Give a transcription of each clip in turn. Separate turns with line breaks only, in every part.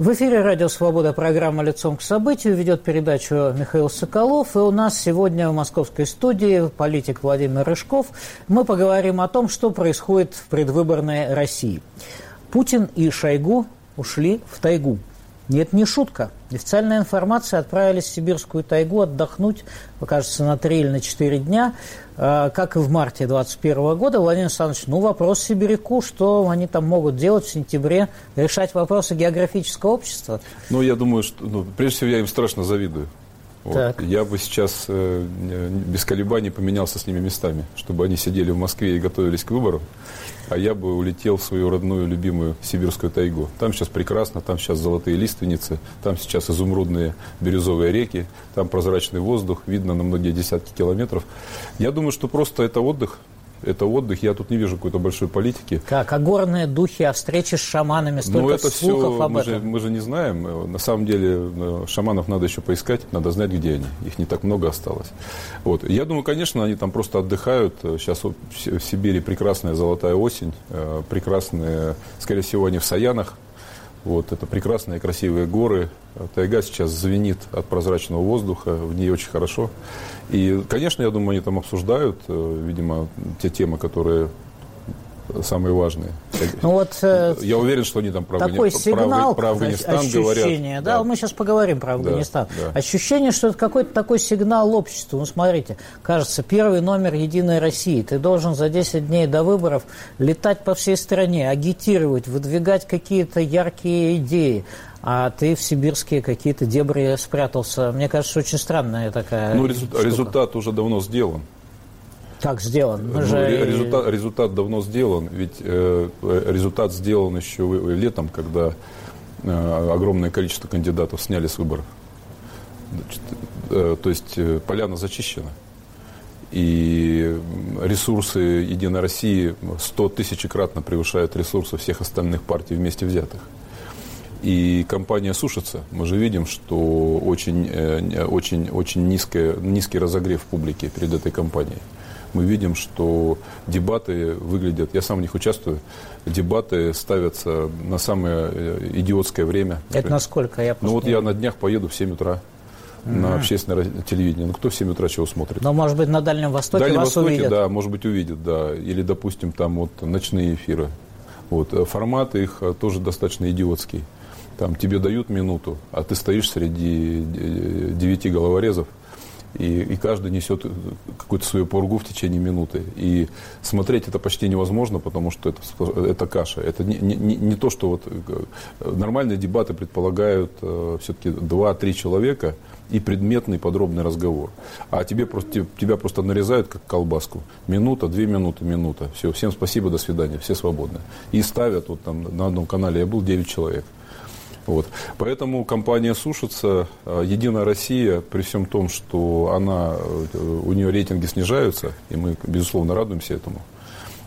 В эфире «Радио Свобода» программа «Лицом к событию». Ведет передачу Михаил Соколов. И у нас сегодня в московской студии политик Владимир Рыжков. Мы поговорим о том, что происходит в предвыборной России. Путин и Шойгу ушли в тайгу. Нет, не шутка. Официальная информация отправились в сибирскую тайгу отдохнуть, покажется, на 3 или на 4 дня, э, как и в марте 2021 года. Владимир Александрович, ну, вопрос сибиряку, что они там могут делать в сентябре, решать вопросы географического общества?
Ну, я думаю, что, ну, прежде всего, я им страшно завидую. Вот. Я бы сейчас э, без колебаний поменялся с ними местами, чтобы они сидели в Москве и готовились к выборам, а я бы улетел в свою родную любимую сибирскую тайгу. Там сейчас прекрасно, там сейчас золотые лиственницы, там сейчас изумрудные бирюзовые реки, там прозрачный воздух, видно на многие десятки километров. Я думаю, что просто это отдых, это отдых. Я тут не вижу какой-то большой политики.
Как? А горные духи, а встречи с шаманами, столько
ну, это
слухов
все,
об
мы
этом.
Же, мы же не знаем. На самом деле э, шаманов надо еще поискать, надо знать, где они. Их не так много осталось. Вот. Я думаю, конечно, они там просто отдыхают. Сейчас в Сибири прекрасная золотая осень, э, прекрасные, скорее всего, они в Саянах. Вот, это прекрасные красивые горы. Тайга сейчас звенит от прозрачного воздуха, в ней очень хорошо. И, конечно, я думаю, они там обсуждают, э, видимо, те темы, которые самые важные.
Ну вот, э,
я уверен, что они там
про, такой сигнал,
про, Афганистан
ощущение,
говорят.
Да, да, мы сейчас поговорим про Афганистан.
Да, да.
Ощущение, что это какой-то такой сигнал обществу. Ну, смотрите, кажется, первый номер «Единой России». Ты должен за 10 дней до выборов летать по всей стране, агитировать, выдвигать какие-то яркие идеи а ты в сибирские какие-то дебри спрятался. Мне кажется, очень странная такая
Ну, результат, результат уже давно сделан.
Как сделан? Мы
ну,
же...
результат, результат давно сделан, ведь э, результат сделан еще летом, когда э, огромное количество кандидатов сняли с выборов. Значит, э, то есть э, поляна зачищена. И ресурсы Единой России 100 тысячекратно превышают ресурсы всех остальных партий вместе взятых. И компания сушится. Мы же видим, что очень, э, очень, очень низкая, низкий разогрев публики перед этой компанией мы видим, что дебаты выглядят, я сам в них участвую, дебаты ставятся на самое э, идиотское время.
Это насколько? Я
ну вот я на днях поеду в 7 утра mm-hmm. на общественное телевидение. Ну, кто в 7 утра чего смотрит?
Ну, может быть, на Дальнем Востоке
Дальнем
вас
Востоке,
увидят.
да, может быть, увидят, да. Или, допустим, там вот ночные эфиры. Вот. Э, формат их э, тоже достаточно идиотский. Там тебе дают минуту, а ты стоишь среди девяти головорезов, и, и каждый несет какую-то свою пургу в течение минуты. И смотреть это почти невозможно, потому что это, это каша. Это не, не, не то, что вот э, нормальные дебаты предполагают э, все-таки 2-3 человека и предметный подробный разговор. А тебе просто, тебя просто нарезают как колбаску. Минута, две минуты, минута. Все, всем спасибо, до свидания, все свободны. И ставят, вот там на одном канале я был, 9 человек. Вот. Поэтому компания сушится. А, Единая Россия, при всем том, что она, э, у нее рейтинги снижаются, и мы, безусловно, радуемся этому,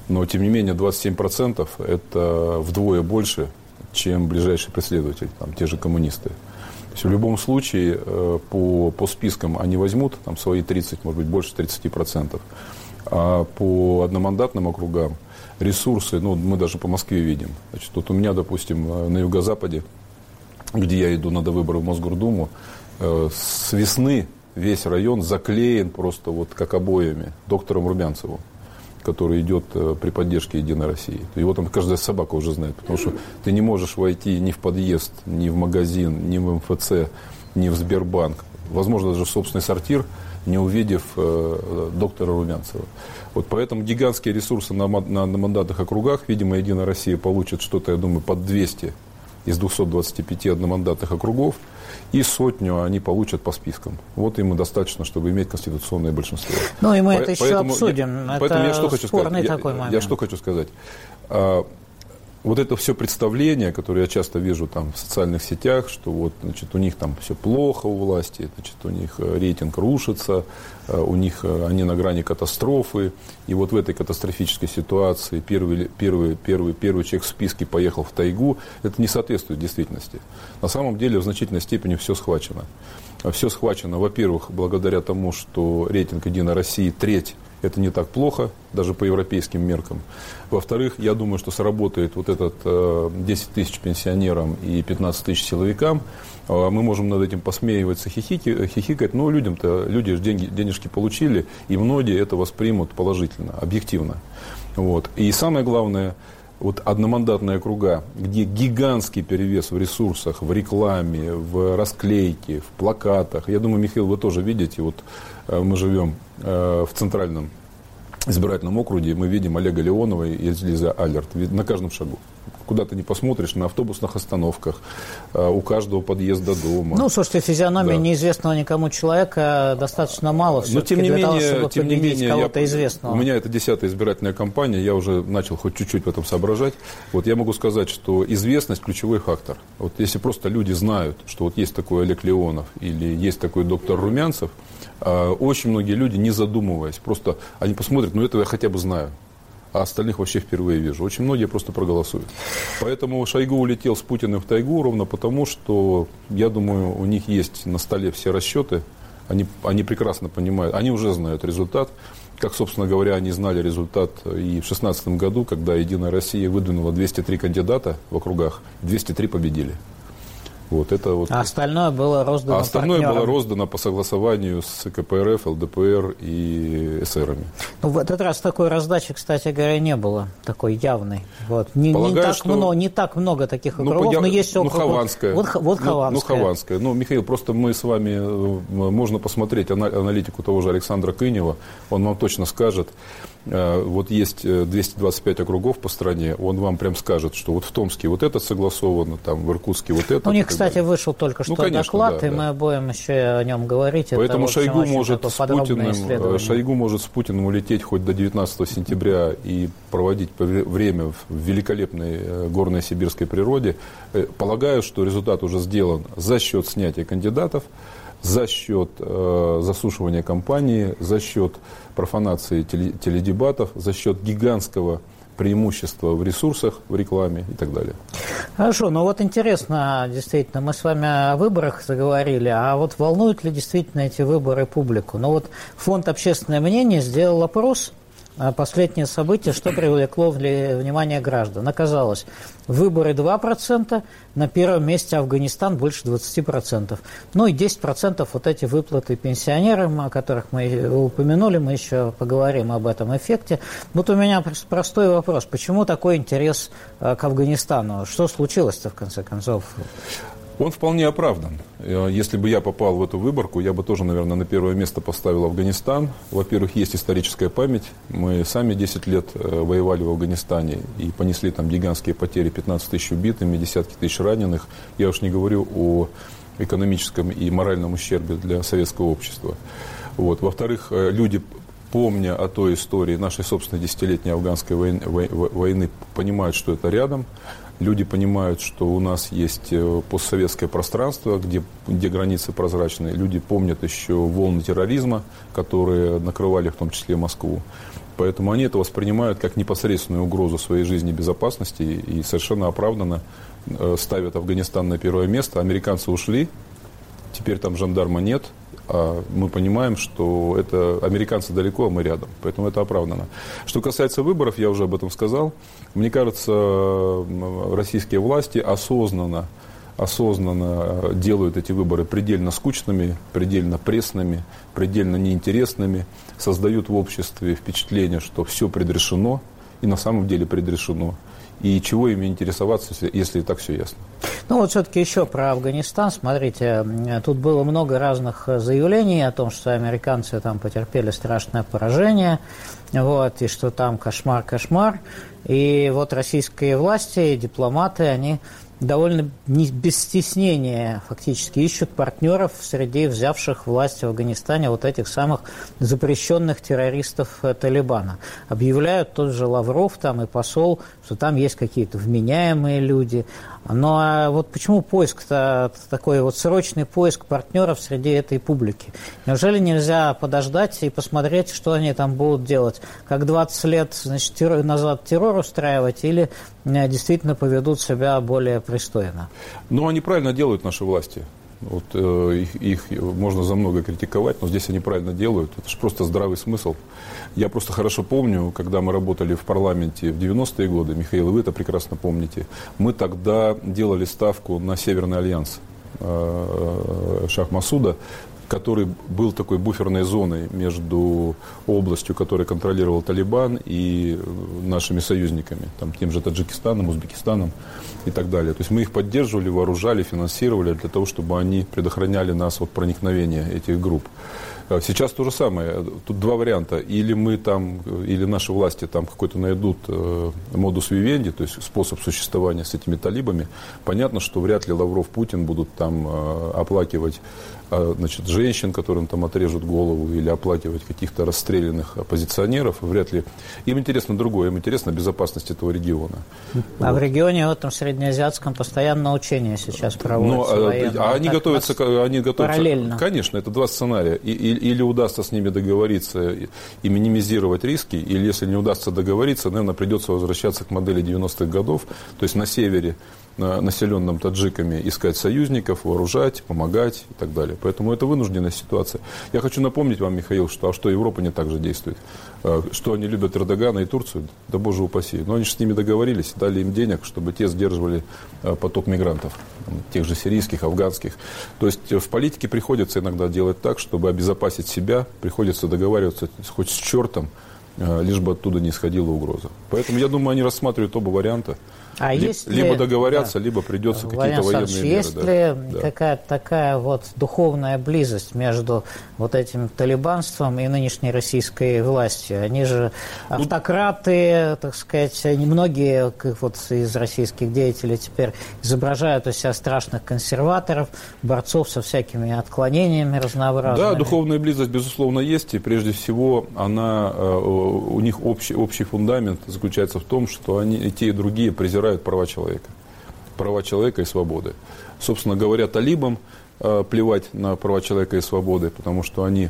но, тем не менее, 27% это вдвое больше, чем ближайший преследователь, там, те же коммунисты. То есть в любом случае э, по, по спискам они возьмут там, свои 30, может быть, больше 30%. А по одномандатным округам ресурсы, ну, мы даже по Москве видим. Значит, вот у меня, допустим, э, на юго-западе где я иду на довыборы в Мосгордуму, э, с весны весь район заклеен просто вот как обоями доктором Румянцевым который идет э, при поддержке Единой России. Его там каждая собака уже знает, потому что ты не можешь войти ни в подъезд, ни в магазин, ни в МФЦ, ни в Сбербанк, возможно, даже в собственный сортир, не увидев э, доктора Румянцева. Вот поэтому гигантские ресурсы на, на, на мандатных округах, видимо, Единая Россия получит что-то, я думаю, под 200 из 225 одномандатных округов, и сотню они получат по спискам. Вот им и достаточно, чтобы иметь конституционное большинство.
Ну и мы По- это еще обсудим.
Я, это поэтому я что хочу сказать?
такой я, момент.
Я что хочу сказать? Вот это все представление, которое я часто вижу там в социальных сетях, что вот, значит, у них там все плохо у власти, значит, у них э, рейтинг рушится, э, у них э, они на грани катастрофы, и вот в этой катастрофической ситуации первый, первый, первый, первый человек в списке поехал в тайгу, это не соответствует действительности. На самом деле в значительной степени все схвачено. Все схвачено, во-первых, благодаря тому, что рейтинг «Единой России» треть Это не так плохо, даже по европейским меркам. Во-вторых, я думаю, что сработает вот этот 10 тысяч пенсионерам и 15 тысяч силовикам. Мы можем над этим посмеиваться, хихики, хихикать, но людям-то, люди же деньги, денежки получили, и многие это воспримут положительно, объективно. Вот. И самое главное, вот одномандатные округа, где гигантский перевес в ресурсах, в рекламе, в расклейке, в плакатах. Я думаю, Михаил, вы тоже видите, вот э, мы живем э, в центральном избирательном округе, мы видим Олега Леонова и Лиза Алерт на каждом шагу куда ты не посмотришь, на автобусных остановках, э, у каждого подъезда дома.
Ну, слушайте, физиономия да. неизвестного никому человека достаточно мало
Но тем не
для
менее,
того, чтобы
тем не менее,
кого-то
я,
известного.
У меня это десятая избирательная кампания, я уже начал хоть чуть-чуть в этом соображать. Вот я могу сказать, что известность – ключевой фактор. Вот если просто люди знают, что вот есть такой Олег Леонов или есть такой доктор Румянцев, очень многие люди, не задумываясь, просто они посмотрят, ну, этого я хотя бы знаю а остальных вообще впервые вижу. Очень многие просто проголосуют. Поэтому Шойгу улетел с Путиным в тайгу ровно потому, что, я думаю, у них есть на столе все расчеты, они, они прекрасно понимают, они уже знают результат. Как, собственно говоря, они знали результат и в 2016 году, когда «Единая Россия» выдвинула 203 кандидата в округах, 203 победили.
Вот это вот. А остальное было роздано.
А остальное партнерам. было роздано по согласованию с КПРФ, ЛДПР и СРами.
Ну, в этот раз такой раздачи, кстати говоря, не было такой явной. Вот. Не, Полагаю, не, так, что... много, не так много таких ну, округов, ну, но есть
округов. Ну, Хованская.
Вот, вот Хованская.
Ну, ну, Хованская. Ну, Михаил, просто мы с вами, э, можно посмотреть аналитику того же Александра Кынева, он вам точно скажет, вот есть 225 э, округов по стране, он вам прям скажет, что вот в Томске вот это согласовано, там в Иркутске вот это.
У них, кстати, далее. вышел только ну, что ну, конечно, доклад, да, и да. мы будем еще о нем говорить.
Поэтому это, Шойгу, может с Путиным, э, Шойгу может с Путиным улететь хоть до 19 сентября и проводить время в великолепной горной сибирской природе. Полагаю, что результат уже сделан за счет снятия кандидатов за счет э, засушивания кампании, за счет профанации теледебатов, за счет гигантского преимущества в ресурсах, в рекламе и так далее.
Хорошо, ну вот интересно, действительно, мы с вами о выборах заговорили, а вот волнуют ли действительно эти выборы публику? Ну вот фонд «Общественное мнение» сделал опрос – последнее событие, что привлекло внимание граждан. Оказалось, выборы 2%, на первом месте Афганистан больше 20%. Ну и 10% вот эти выплаты пенсионерам, о которых мы упомянули, мы еще поговорим об этом эффекте. Вот у меня простой вопрос. Почему такой интерес э, к Афганистану? Что случилось-то в конце концов?
Он вполне оправдан. Э, если бы я попал в эту выборку, я бы тоже, наверное, на первое место поставил Афганистан. Во-первых, есть историческая память. Мы сами 10 лет э, воевали в Афганистане и понесли там гигантские потери, 15 тысяч убитыми, десятки тысяч раненых. Я уж не говорю о экономическом и моральном ущербе для советского общества. Вот. Во-вторых, э, люди помня о той истории нашей собственной десятилетней афганской войны, войны, понимают, что это рядом. Люди понимают, что у нас есть э, постсоветское пространство, где, где границы прозрачные. Люди помнят еще волны терроризма, которые накрывали в том числе Москву. Поэтому они это воспринимают как непосредственную угрозу своей жизни и безопасности и совершенно оправданно э, ставят Афганистан на первое место. Американцы ушли, теперь там жандарма нет, а мы понимаем, что это американцы далеко, а мы рядом. Поэтому это оправдано. Что касается выборов, я уже об этом сказал. Мне кажется, российские власти осознанно, осознанно делают эти выборы предельно скучными, предельно пресными, предельно неинтересными, создают в обществе впечатление, что все предрешено, и на самом деле предрешено и чего ими интересоваться, если, если и так все ясно.
Ну вот все-таки еще про Афганистан. Смотрите, тут было много разных заявлений о том, что американцы там потерпели страшное поражение, вот, и что там кошмар-кошмар. И вот российские власти, дипломаты, они довольно не, без стеснения фактически ищут партнеров среди взявших власть в Афганистане вот этих самых запрещенных террористов э, Талибана. Объявляют тот же Лавров там и посол, что там есть какие-то вменяемые люди. Ну а вот почему поиск-то такой вот срочный поиск партнеров среди этой публики? Неужели нельзя подождать и посмотреть, что они там будут делать? Как 20 лет значит, террор, назад террор устраивать или э, действительно поведут себя более пристойно?
Ну, они правильно делают, наши власти. Вот, э, их, их можно за много критиковать, но здесь они правильно делают. Это же просто здравый смысл. Я просто хорошо помню, когда мы работали в парламенте в 90-е годы, Михаил, вы это прекрасно помните, мы тогда делали ставку на Северный альянс э, Шах Масуда, который был такой буферной зоной между областью, которую контролировал Талибан, и нашими союзниками, там, тем же Таджикистаном, Узбекистаном и так далее. То есть мы их поддерживали, вооружали, финансировали для того, чтобы они предохраняли нас от проникновения этих групп. А сейчас то же самое. Тут два варианта. Или мы там, или наши власти там какой-то найдут э, модус вивенди, то есть способ существования с этими талибами. Понятно, что вряд ли Лавров, Путин будут там э, оплакивать э, значит, женщин, которым там отрежут голову, или оплакивать каких-то расстрелянных оппозиционеров. Вряд ли. Им интересно другое, им интересно безопасность этого региона.
А вот. в регионе, в этом среднеазиатском, постоянно учения сейчас проводятся.
Но, а, а они готовятся, они готовятся...
Параллельно.
Конечно, это два сценария. И, и, или удастся с ними договориться и минимизировать риски, или если не удастся договориться, наверное, придется возвращаться к модели 90-х годов, то есть на севере населенном таджиками искать союзников, вооружать, помогать и так далее. Поэтому это вынужденная ситуация. Я хочу напомнить вам, Михаил, что, а что Европа не так же действует. А, что они любят Эрдогана и Турцию, да боже упаси. Но они же с ними договорились, дали им денег, чтобы те сдерживали а, поток мигрантов, тех же сирийских, афганских. То есть в политике приходится иногда делать так, чтобы обезопасить себя, приходится договариваться хоть с чертом, лишь бы оттуда не исходила угроза. Поэтому я думаю, они рассматривают оба варианта.
А
Ли,
есть
либо
ли,
договорятся, да, либо придется какие-то военные меры.
Есть
да,
ли
да.
какая-то такая вот духовная близость между вот этим талибанством и нынешней российской властью? Они же ну, автократы, так сказать, немногие как вот из российских деятелей теперь изображают из себя страшных консерваторов, борцов со всякими отклонениями разнообразными.
Да, духовная близость, безусловно, есть, и прежде всего она, э, у них общий, общий фундамент заключается в том, что они и те, и другие презирают презирают права человека. Права человека и свободы. Собственно говоря, талибам э, плевать на права человека и свободы, потому что они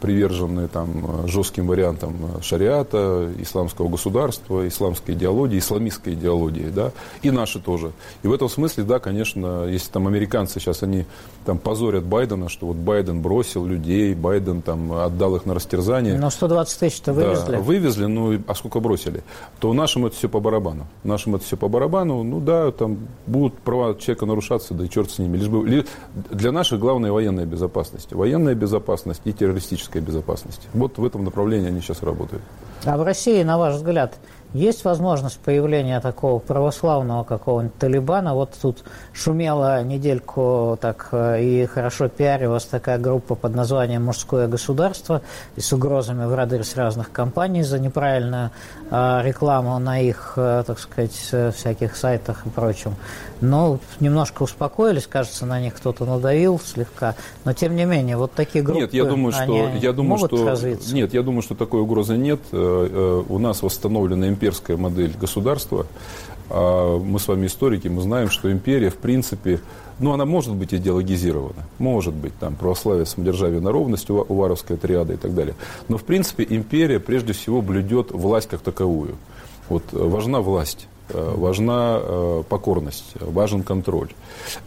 привержены там, жестким вариантам шариата, исламского государства, исламской идеологии, исламистской идеологии, да, и наши тоже. И в этом смысле, да, конечно, если там американцы сейчас, они там позорят Байдена, что вот Байден бросил людей, Байден там отдал их на растерзание.
Но 120 тысяч-то вывезли.
Да, вывезли, ну, а сколько бросили? То нашим это все по барабану. Нашим это все по барабану, ну да, там будут права человека нарушаться, да и черт с ними. Лишь бы, для наших главная военная безопасность. Военная безопасность и террористическая энергетической безопасности. Вот в этом направлении они сейчас работают.
А в России, на ваш взгляд, есть возможность появления такого православного какого-нибудь Талибана? Вот тут шумела недельку так э, и хорошо пиарилась такая группа под названием «Мужское государство» и с угрозами в адрес разных компаний за неправильную э, рекламу на их, э, так сказать, э, всяких сайтах и прочем. Но немножко успокоились, кажется, на них кто-то надавил слегка. Но тем не менее, вот такие группы,
нет, я думаю, что, я думаю,
могут
что,
развиться?
Нет, я думаю, что такой угрозы нет. У нас восстановлена имперская модель государства. А мы с вами историки, мы знаем, что империя, в принципе, ну, она может быть идеологизирована, может быть, там, православие, самодержавие на ровность, уваровская триада и так далее. Но, в принципе, империя, прежде всего, блюдет власть как таковую. Вот э, важна власть э, важна э, покорность, важен контроль.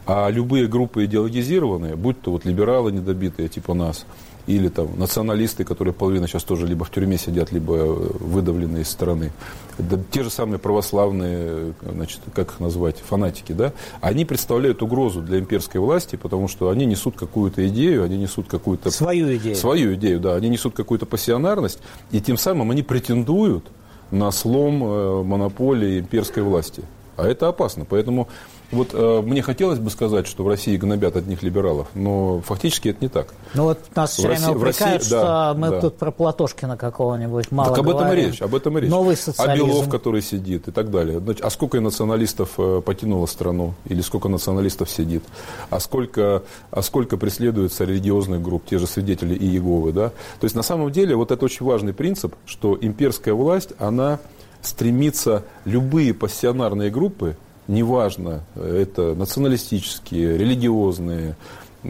А любые группы идеологизированные, будь то вот либералы недобитые, типа нас, или там националисты, которые половина сейчас тоже либо в тюрьме сидят, либо э, выдавлены из страны. Да, те же самые православные, значит, как их назвать, фанатики, да, они представляют угрозу для имперской власти, потому что они несут какую-то идею, они несут какую-то...
Свою идею.
Свою идею, да, они несут какую-то пассионарность, и тем самым они претендуют на слом э, монополии имперской власти. А это опасно. Поэтому вот э, мне хотелось бы сказать, что в России гнобят одних либералов, но фактически это не так.
Ну вот нас все время упрекают, что да, мы да. тут про Платошкина какого-нибудь мало
Так об
говорим.
этом и речь, об этом и речь.
Новый
социализм. А Белов, который сидит и так далее. Значит, а сколько националистов э, покинуло страну? Или сколько националистов сидит? А сколько, а сколько преследуется религиозных групп, те же свидетели Иеговы, да? То есть на самом деле вот это очень важный принцип, что имперская власть, она стремится любые пассионарные группы неважно, это националистические, религиозные,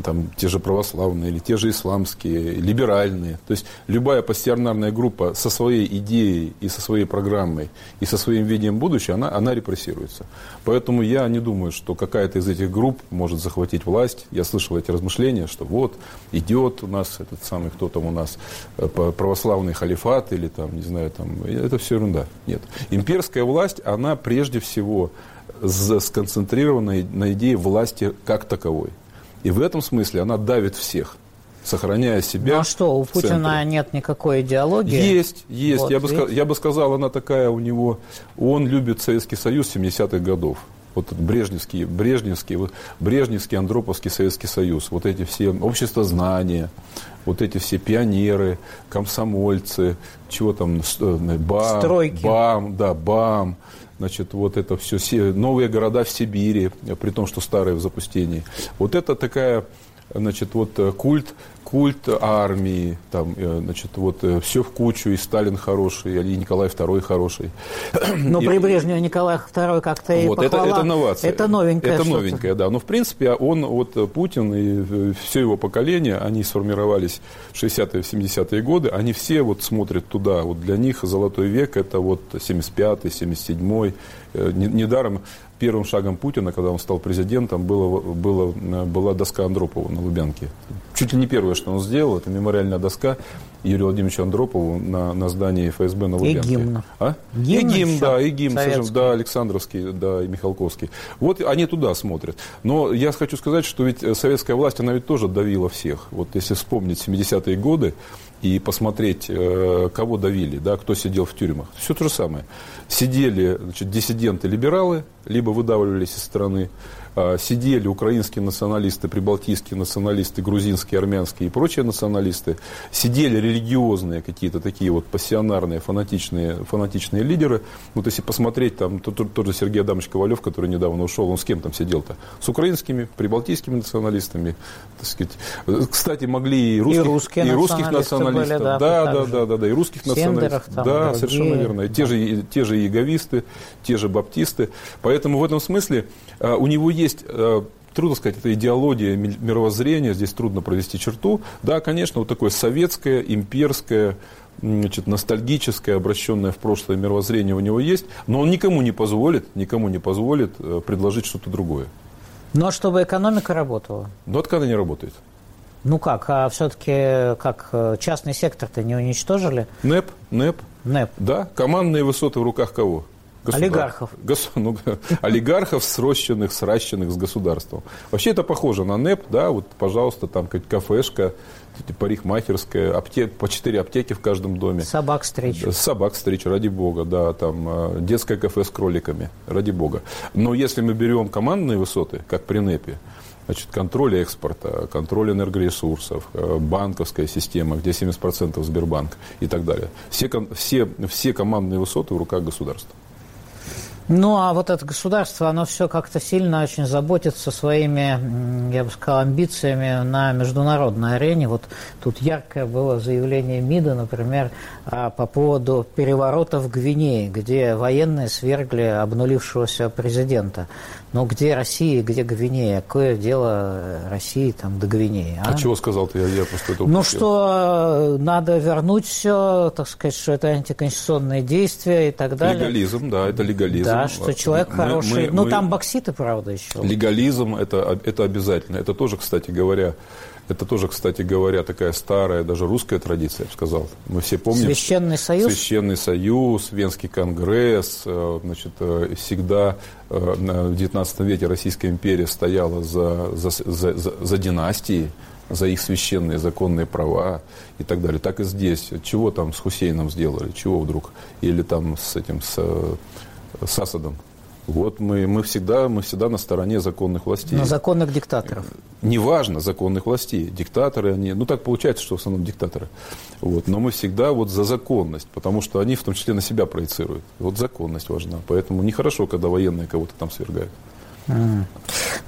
там, те же православные или те же исламские, либеральные. То есть любая пассионарная группа со своей идеей и со своей программой и со своим видением будущего, она, она репрессируется. Поэтому я не думаю, что какая-то из этих групп может захватить власть. Я слышал эти размышления, что вот идет у нас этот самый, кто там у нас, э, православный халифат или там, не знаю, там, это все ерунда. Нет. Имперская власть, она прежде всего сконцентрирована на идее власти как таковой. И в этом смысле она давит всех сохраняя себя.
Ну а что, у Путина нет никакой идеологии?
Есть, есть. Вот, я, бы, я бы сказал, она такая у него. Он любит Советский Союз 70-х годов. Вот Брежневский, Брежневский, Брежневский, Андроповский Советский Союз. Вот эти все общества знания, вот эти все пионеры, комсомольцы, чего там, э, БАМ,
Стройки.
БАМ, да, БАМ значит, вот это все, новые города в Сибири, при том, что старые в запустении. Вот это такая значит, вот э, культ, культ армии, там, э, значит, вот э, все в кучу, и Сталин хороший, и Николай II хороший.
Но и, при Брежневе Николай II как-то и
вот, похвала, это, это новация.
Это новенькое.
Это новенькое, да. Но, в принципе, он, вот Путин и все его поколение, они сформировались в 60-е, 70-е годы, они все вот смотрят туда. Вот для них золотой век – это вот 75-й, 77-й. Недаром первым шагом Путина, когда он стал президентом, было, было, была доска Андропова на Лубянке. Чуть ли не первое, что он сделал, это мемориальная доска Юрию Владимировичу Андропову на, на здании ФСБ на Лубянке.
И гимн.
А?
Гимн
и гимн, да, и гимн, совершенно, да, Александровский, да, и Михалковский. Вот они туда смотрят. Но я хочу сказать, что ведь советская власть, она ведь тоже давила всех. Вот если вспомнить 70-е годы, и посмотреть, э, кого давили, да, кто сидел в тюрьмах. Все то же самое. Сидели значит, диссиденты-либералы, либо выдавливались из страны, сидели украинские националисты, прибалтийские националисты, грузинские, армянские и прочие националисты, сидели религиозные какие-то такие вот пассионарные, фанатичные, фанатичные лидеры. Вот если посмотреть, там тот, тот же Сергей Адамович Ковалев, который недавно ушел, он с кем там сидел-то? С украинскими, прибалтийскими националистами. Так сказать. Кстати, могли и русских,
и русские
и русских националистов.
Были, да,
да, да, да, да, да, и русских националистов.
Там,
да,
другие.
совершенно верно. И те, же, те же иеговисты, те же баптисты. Поэтому в этом смысле а, у него есть э, трудно сказать, это идеология мировоззрения, здесь трудно провести черту. Да, конечно, вот такое советское, имперское, значит, ностальгическое, обращенное в прошлое мировоззрение у него есть, но он никому не позволит, никому не позволит э, предложить что-то другое.
Ну, а чтобы экономика работала?
Ну, от когда не работает?
Ну как, а все-таки как э, частный сектор-то не уничтожили?
НЭП, НЭП.
НЭП.
Да, командные высоты в руках кого?
Государ... Олигархов.
Гос... Ну, олигархов, срощенных, сращенных с государством. Вообще это похоже на НЭП, да, вот, пожалуйста, там кафешка, парикмахерская, аптек, по четыре аптеки в каждом доме.
Собак встречу.
Собак встречу, ради бога, да, там э, детское кафе с кроликами, ради бога. Но если мы берем командные высоты, как при НЭПе, значит, контроль экспорта, контроль энергоресурсов, э, банковская система, где 70% Сбербанк и так далее. Все, все, все командные высоты в руках государства.
Ну, а вот это государство, оно все как-то сильно очень заботится своими, я бы сказал, амбициями на международной арене. Вот тут яркое было заявление МИДа, например, а, по поводу переворота в Гвинее, где военные свергли обнулившегося президента. Но где Россия, где Гвинея? Какое дело России там до Гвинеи?
А, а чего сказал ты? Я, я просто это
Ну, что э, надо вернуть все, так сказать, что это антиконституционные действия и так далее.
Легализм, да, это легализм.
Да, что человек мы, хороший. Мы, ну, мы, там бокситы, правда, еще.
Легализм это, это обязательно. Это тоже, кстати говоря, это тоже, кстати говоря, такая старая, даже русская традиция, я бы сказал. Мы все помним.
Священный союз?
Священный союз, Венский конгресс. Э, значит, э, всегда э, в XIX веке Российская империя стояла за, за, за, за, за династии, за их священные законные права и так далее. Так и здесь. Чего там с Хусейном сделали? Чего вдруг? Или там с этим, с, с Асадом? Вот мы, мы, всегда, мы всегда на стороне законных властей.
Но законных диктаторов.
Неважно, законных властей. Диктаторы они, ну так получается, что в основном диктаторы. Вот, но мы всегда вот за законность, потому что они в том числе на себя проецируют. Вот законность важна. Поэтому нехорошо, когда военные кого-то там свергают.
Mm.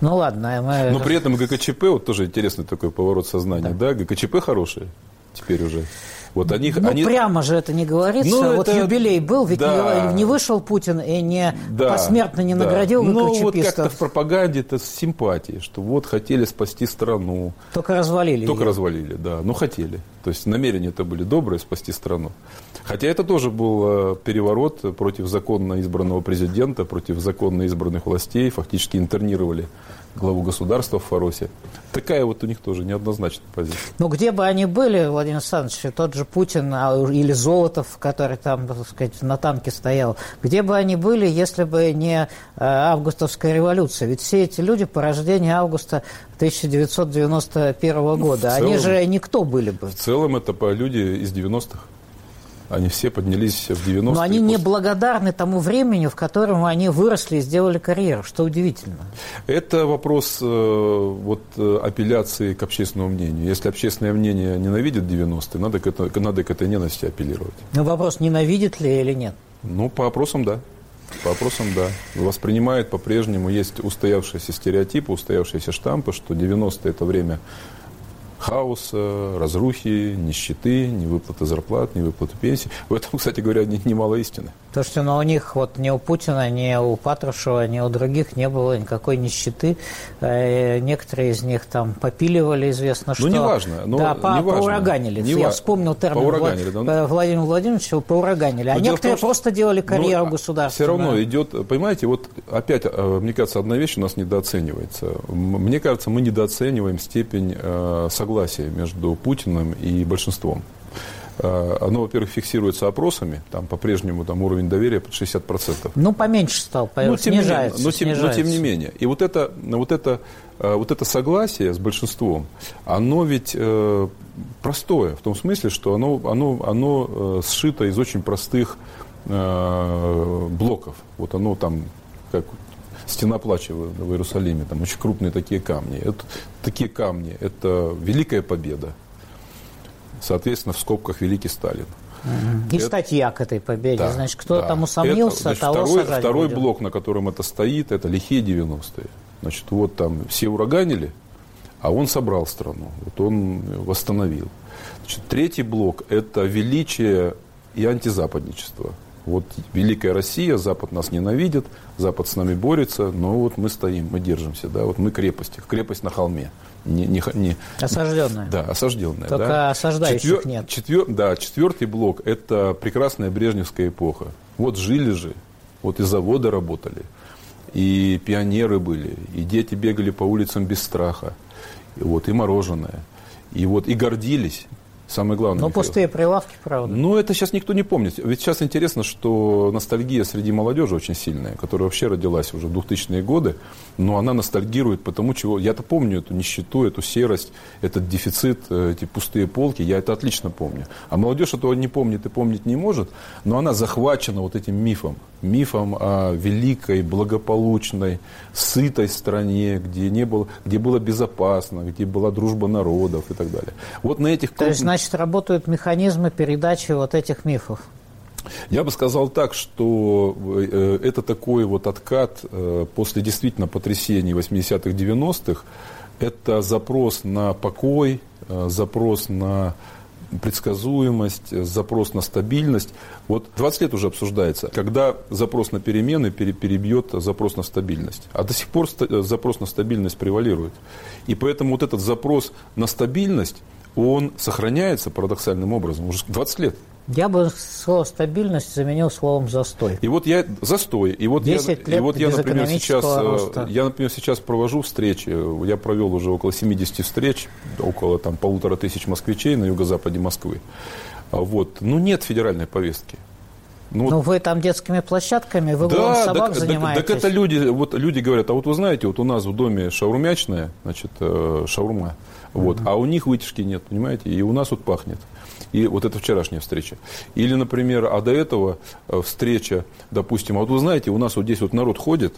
Ну ладно. Мы...
Но при этом ГКЧП, вот тоже интересный такой поворот сознания, да, да ГКЧП хорошие. теперь уже. Вот
они, ну, они... прямо же это не говорится. Ну, вот это... юбилей был, ведь да. не, не вышел Путин и не да. посмертно не да. наградил
Ну, вот как-то в пропаганде это с симпатией, что вот хотели спасти страну.
Только развалили
Только ее. развалили, да. Ну, хотели. То есть намерения это были добрые спасти страну. Хотя это тоже был э, переворот против законно избранного президента, против законно избранных властей. Фактически интернировали главу государства в Фаросе. Такая вот у них тоже неоднозначная позиция.
Ну, где бы они были, Владимир Александрович, тот же Путин а, или Золотов, который там, так сказать, на танке стоял, где бы они были, если бы не а, августовская революция? Ведь все эти люди по рождению августа 1991 года, ну, целом, они же никто были бы.
В целом это люди из 90-х. Они все поднялись в 90-е.
Но они не благодарны тому времени, в котором они выросли и сделали карьеру, что удивительно.
Это вопрос э, вот, э, апелляции к общественному мнению. Если общественное мнение ненавидит 90-е, надо к, это, надо к этой ненависти апеллировать.
Но вопрос, ненавидит ли или нет?
Ну, по опросам, да. По опросам, да. Воспринимает по-прежнему, есть устоявшиеся стереотипы, устоявшиеся штампы, что 90-е – это время хаоса, разрухи, нищеты, невыплаты зарплат, невыплаты пенсий. В этом, кстати говоря, немало истины.
То, что но у них вот ни у Путина, ни у Патрушева, ни у других не было никакой нищеты. Э, некоторые из них там попиливали, известно ну, что.
Ну, неважно. Но
да, по,
неважно.
поураганили. Не Я вспомнил термин Влад... да? Владимира Владимировича, поураганили. А некоторые том, просто делали карьеру ну, государства.
Все равно идет, понимаете, вот опять, э, мне кажется, одна вещь у нас недооценивается. Мне кажется, мы недооцениваем степень э, согласия между Путиным и большинством. Э, оно, во-первых, фиксируется опросами, там по-прежнему там, уровень доверия под 60%.
Ну, поменьше стал, ну, тем снижается,
не, но, тем, снижается. но тем не менее. И вот это, вот, это, э, вот это согласие с большинством, оно ведь э, простое, в том смысле, что оно, оно, оно сшито из очень простых блоков. Вот оно там, как стена плача в, в Иерусалиме, там очень крупные такие камни. Это, такие камни – это великая победа соответственно, в скобках «Великий Сталин».
И это, статья к этой победе. Да, значит, кто да. там усомнился, это, значит, того
второй, второй блок, на котором это стоит, это лихие 90-е. Значит, вот там все ураганили, а он собрал страну, вот он восстановил. Значит, третий блок – это величие и антизападничество. Вот великая Россия, Запад нас ненавидит, Запад с нами борется, но вот мы стоим, мы держимся, да, вот мы крепость, крепость на холме.
Не, не, не, осажденная.
Да, осажденная.
Только
да.
осаждающих Четвер, нет.
Четвер, да, четвертый блок – это прекрасная брежневская эпоха. Вот жили же, вот и заводы работали, и пионеры были, и дети бегали по улицам без страха, и, вот, и мороженое, и, вот, и гордились. Самое главное.
Но Михаил. пустые прилавки, правда.
Ну, это сейчас никто не помнит. Ведь сейчас интересно, что ностальгия среди молодежи очень сильная, которая вообще родилась уже в 2000-е годы, но она ностальгирует потому, чего... Я-то помню эту нищету, эту серость, этот дефицит, э, эти пустые полки, я это отлично помню. А молодежь этого не помнит и помнить не может, но она захвачена вот этим мифом. Мифом о великой, благополучной, сытой стране, где, не было, где было безопасно, где была дружба народов и так далее. Вот на этих...
То есть, значит, работают механизмы передачи вот этих мифов?
Я бы сказал так, что э, это такой вот откат э, после действительно потрясений 80-х, 90-х. Это запрос на покой, э, запрос на предсказуемость, запрос на стабильность. Вот 20 лет уже обсуждается, когда запрос на перемены перебьет запрос на стабильность. А до сих пор запрос на стабильность превалирует. И поэтому вот этот запрос на стабильность, он сохраняется парадоксальным образом уже 20 лет.
Я бы слово стабильность заменил словом застой.
И вот я застой. И вот 10 я, и вот я, например, сейчас, э, роста. я, например, сейчас провожу встречи. Я провел уже около 70 встреч, около там полутора тысяч москвичей на юго-западе Москвы. А вот. Ну, нет федеральной повестки.
Ну, ну вы там детскими площадками, вы да, собак так, занимаетесь.
Так, так это люди, вот люди говорят, а вот вы знаете, вот у нас в доме шаурмячная, значит, э, шаурма, вот, а у них вытяжки нет, понимаете, и у нас вот пахнет. И вот это вчерашняя встреча. Или, например, а до этого э, встреча, допустим, а вот вы знаете, у нас вот здесь вот народ ходит,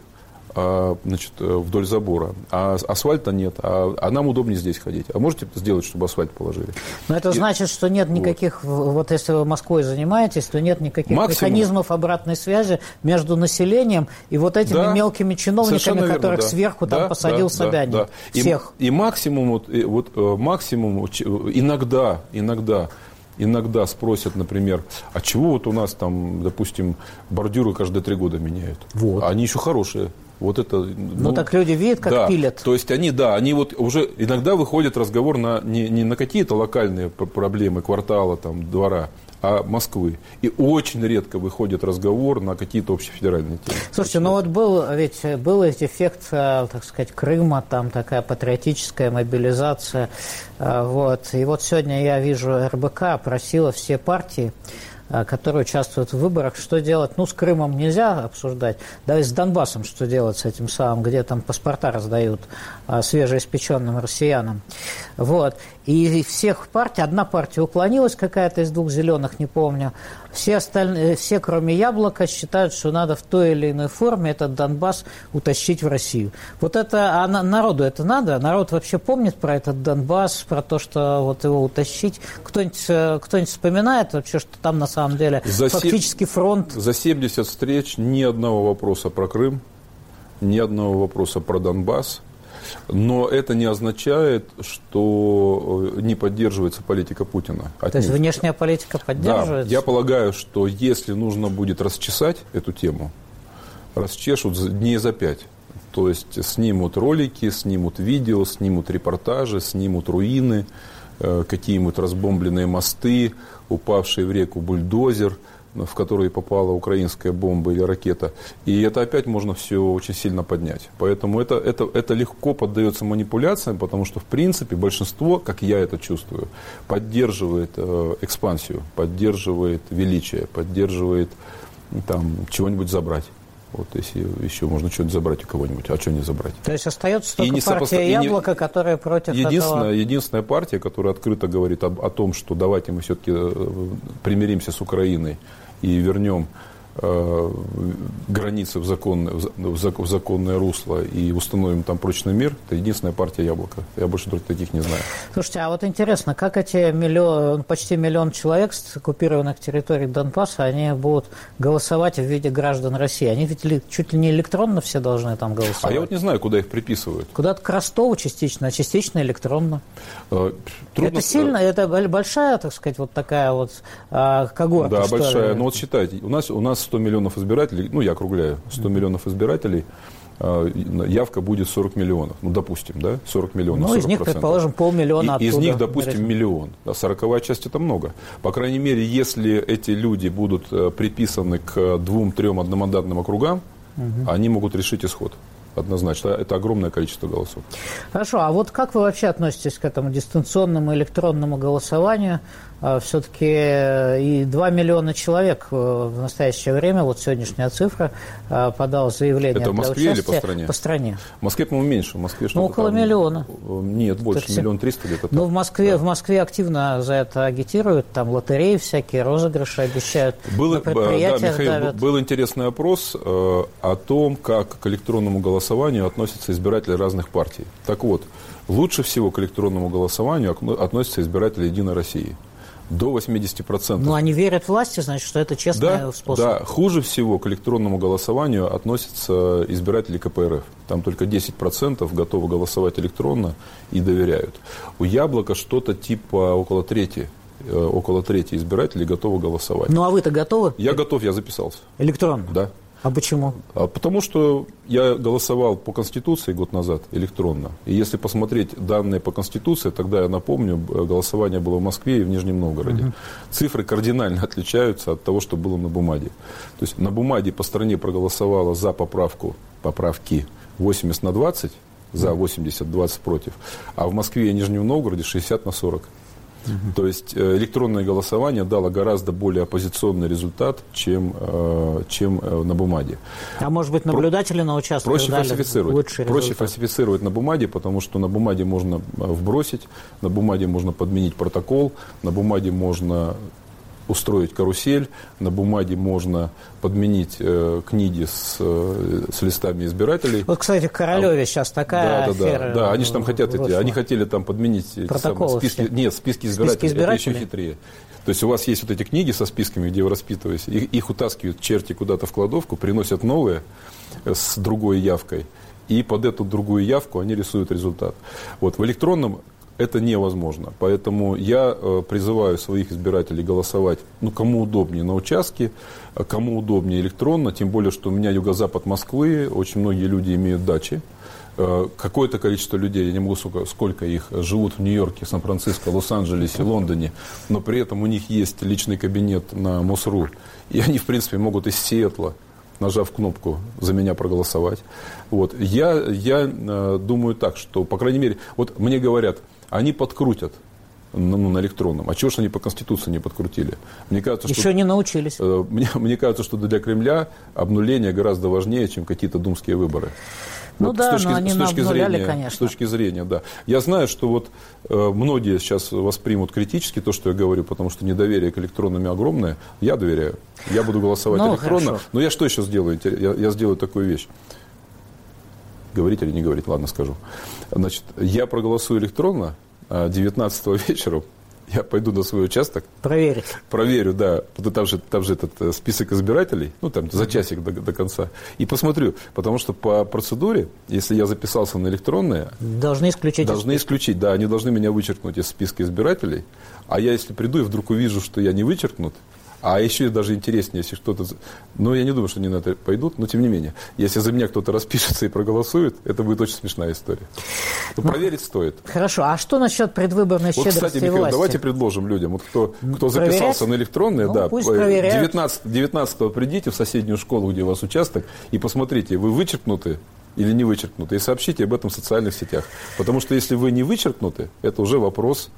значит, э, вдоль забора, а асфальта нет, а, а нам удобнее здесь ходить. А можете сделать, чтобы асфальт положили?
Но это и, значит, что нет никаких, вот. вот если вы Москвой занимаетесь, то нет никаких Максимум. механизмов обратной связи между населением и вот этими да, мелкими чиновниками, верно, которых да. сверху да, там посадил да, Собянин. Да, да. Всех.
И, и максимум, вот, вот, э, максимум иногда, иногда иногда спросят, например, а чего вот у нас там, допустим, бордюры каждые три года меняют? Вот. А они еще хорошие. Вот это,
ну, ну так люди видят, как
да,
пилят.
То есть они, да, они вот уже иногда выходит разговор на, не, не на какие-то локальные проблемы квартала, там, двора, а Москвы. И очень редко выходит разговор на какие-то общефедеральные темы.
Слушайте, ну вот был ведь был ведь эффект, э, так сказать, Крыма, там такая патриотическая мобилизация. Э, вот. И вот сегодня я вижу, РБК просила все партии которые участвуют в выборах. Что делать? Ну, с Крымом нельзя обсуждать. Да и с Донбассом что делать с этим самым, где там паспорта раздают а, свежеиспеченным россиянам. Вот. И всех партий, одна партия уклонилась какая-то из двух зеленых, не помню. Все остальные, все, кроме Яблока, считают, что надо в той или иной форме этот Донбасс утащить в Россию. Вот это, а народу это надо? Народ вообще помнит про этот Донбасс, про то, что вот его утащить? Кто-нибудь, э, кто-нибудь вспоминает вообще, что там на самом деле за фактически фронт.
За 70 встреч ни одного вопроса про Крым, ни одного вопроса про Донбасс. Но это не означает, что э, не поддерживается политика Путина.
Отнюдь. То есть внешняя политика поддерживается?
Да, я полагаю, что если нужно будет расчесать эту тему, расчешут дней за пять. То есть снимут ролики, снимут видео, снимут репортажи, снимут руины, Э, какие-нибудь разбомбленные мосты, упавший в реку бульдозер, в который попала украинская бомба или ракета. И это опять можно все очень сильно поднять. Поэтому это, это, это легко поддается манипуляциям, потому что, в принципе, большинство, как я это чувствую, поддерживает э, экспансию, поддерживает величие, поддерживает там, чего-нибудь забрать. Вот если еще можно что-то забрать у кого-нибудь, а что не забрать?
То есть остается только и не партия сопоста... Яблоко, не... которая против
единственная, этого... Единственная партия, которая открыто говорит об, о том, что давайте мы все-таки э, примиримся с Украиной и вернем границы в законное, в законное русло и установим там прочный мир, это единственная партия «Яблоко». Я больше таких не знаю.
Слушайте, а вот интересно, как эти миллион, почти миллион человек с оккупированных территорий Донбасса, они будут голосовать в виде граждан России? Они ведь чуть ли не электронно все должны там голосовать.
А я вот не знаю, куда их приписывают.
Куда-то к Ростову частично, а частично электронно. Э, трудно... Это сильно, это большая, так сказать, вот такая вот а, когорта,
Да, большая. Ли? Ну вот считайте, у нас, у нас 100 миллионов избирателей, ну, я округляю, 100 миллионов избирателей, а, явка будет 40 миллионов. Ну, допустим, да, 40 миллионов.
Ну, из них, предположим, полмиллиона
и, Из них, допустим, миллион. Да, 40 часть это много. По крайней мере, если эти люди будут э, приписаны к двум-трем одномандатным округам, угу. они могут решить исход однозначно. Это огромное количество голосов.
Хорошо, а вот как вы вообще относитесь к этому дистанционному электронному голосованию? А, Все-таки э, и 2 миллиона человек э, в настоящее время, вот сегодняшняя цифра, э, подал заявление
Это в Москве или по стране?
По стране.
В Москве, по-моему, меньше. В Москве
ну, около там... миллиона.
Нет, больше, так, миллион триста где-то.
Ну, в Москве, да. в Москве активно за это агитируют, там лотереи всякие, розыгрыши обещают,
был, да, Михаил, давят. был интересный опрос о том, как к электронному голосованию относятся избиратели разных партий. Так вот, лучше всего к электронному голосованию относятся избиратели «Единой России» до 80%.
Но они верят власти, значит, что это честный
да,
способ.
Да, хуже всего к электронному голосованию относятся избиратели КПРФ. Там только 10% готовы голосовать электронно и доверяют. У Яблока что-то типа около трети э, около трети избирателей готовы голосовать.
Ну а вы-то готовы?
Я готов, я записался.
Электронно?
Да.
А почему?
А потому что я голосовал по Конституции год назад электронно. И если посмотреть данные по Конституции, тогда я напомню, голосование было в Москве и в Нижнем Новгороде. Угу. Цифры кардинально отличаются от того, что было на бумаге. То есть на бумаге по стране проголосовало за поправку, поправки 80 на 20, за 80, 20 против. А в Москве и Нижнем Новгороде 60 на 40. Угу. То есть э, электронное голосование дало гораздо более оппозиционный результат, чем, э, чем э, на бумаге.
А может быть, наблюдатели на участке
проще фальсифицировать. Проще фальсифицировать на бумаге, потому что на бумаге можно вбросить, на бумаге можно подменить протокол, на бумаге можно устроить карусель, на бумаге можно подменить э, книги с, э, с листами избирателей.
Вот, кстати, в Королеве а, сейчас такая
да,
да, афера.
Да, да, они же там хотят эти, они хотели там подменить
самые,
списки, нет, списки избирателей, списки избирателей, это еще хитрее. То есть у вас есть вот эти книги со списками, где вы распитываетесь, их, их утаскивают черти куда-то в кладовку, приносят новые с другой явкой, и под эту другую явку они рисуют результат. Вот в электронном это невозможно. Поэтому я э, призываю своих избирателей голосовать, ну, кому удобнее на участке, а кому удобнее электронно, тем более, что у меня юго-запад Москвы, очень многие люди имеют дачи. Э, какое-то количество людей, я не могу сколько, сколько их, живут в Нью-Йорке, Сан-Франциско, Лос-Анджелесе, Лондоне, но при этом у них есть личный кабинет на МОСРУ, и они, в принципе, могут из Сиэтла нажав кнопку «За меня проголосовать». Вот. Я, я э, думаю так, что, по крайней мере, вот мне говорят, они подкрутят ну, на электронном. А чего же они по Конституции не подкрутили?
Мне кажется, Еще что, не научились.
Э, мне, мне кажется, что для Кремля обнуление гораздо важнее, чем какие-то думские выборы.
Ну вот да, с точки, но они с точки зрения, конечно.
С точки зрения, да. Я знаю, что вот э, многие сейчас воспримут критически то, что я говорю, потому что недоверие к электронным огромное. Я доверяю. Я буду голосовать ну, электронно. Хорошо. Но я что еще сделаю? Я, я сделаю такую вещь. Говорить или не говорить? Ладно, скажу. Значит, я проголосую электронно 19 а, вечером я пойду на свой участок.
Проверить.
Проверю, да. Там же, там же этот э, список избирателей, ну, там за часик до, до конца. И посмотрю, потому что по процедуре, если я записался на электронное...
Должны исключить.
Должны исключить, да. Они должны меня вычеркнуть из списка избирателей. А я, если приду и вдруг увижу, что я не вычеркнут, а еще даже интереснее, если кто-то... Ну, я не думаю, что они на это пойдут, но тем не менее. Если за меня кто-то распишется и проголосует, это будет очень смешная история. Но ну, проверить стоит.
Хорошо. А что насчет предвыборной вот, щедрости
кстати, Михаил,
власти?
давайте предложим людям, вот кто, кто записался на электронное, ну, да, пусть 19, 19 придите в соседнюю школу, где у вас участок, и посмотрите, вы вычеркнуты или не вычеркнуты, и сообщите об этом в социальных сетях. Потому что если вы не вычеркнуты, это уже вопрос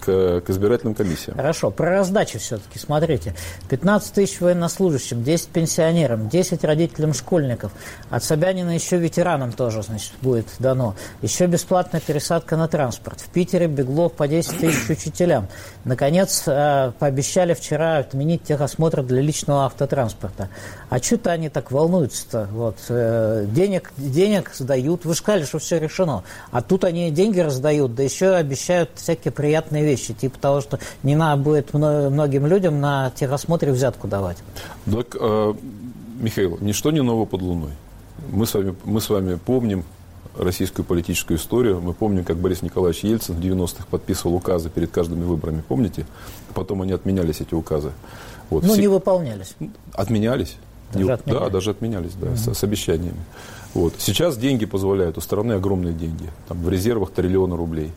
к, к избирательным комиссиям.
Хорошо, про раздачу все-таки смотрите. 15 тысяч военнослужащим, 10 пенсионерам, 10 родителям школьников. От Собянина еще ветеранам тоже, значит, будет дано. Еще бесплатная пересадка на транспорт. В Питере Беглов по 10 тысяч учителям. Наконец, э, пообещали вчера отменить техосмотр для личного автотранспорта. А что-то они так волнуются-то? Вот, э, денег, денег сдают. Вы же сказали, что все решено. А тут они деньги раздают, да еще обещают всякие приятные вещи, типа того, что не надо будет многим людям на техосмотре взятку давать.
Так, э, Михаил, ничто не ново под луной. Мы с вами, мы с вами помним российскую политическую историю. Мы помним, как Борис Николаевич Ельцин в 90-х подписывал указы перед каждыми выборами. Помните? Потом они отменялись, эти указы.
Вот. Ну, Все... не выполнялись.
Отменялись.
Даже не... отменялись.
Да, даже отменялись, да, угу. с, с обещаниями. Вот. Сейчас деньги позволяют, у страны огромные деньги. Там в резервах триллиона рублей.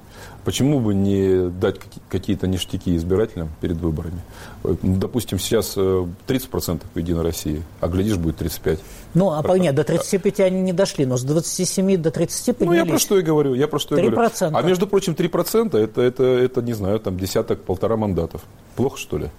Почему бы не дать какие-то ништяки избирателям перед выборами? Э, допустим, сейчас 30% э, в Единой России, а глядишь, будет 35%.
Ну, а по, нет, до 35 они не дошли, но с 27 до 30 поднялись.
Ну, я про что и говорю. Я про что 3%. и говорю. А между прочим, 3% это, это, это, не знаю, там десяток-полтора мандатов. Плохо, что ли?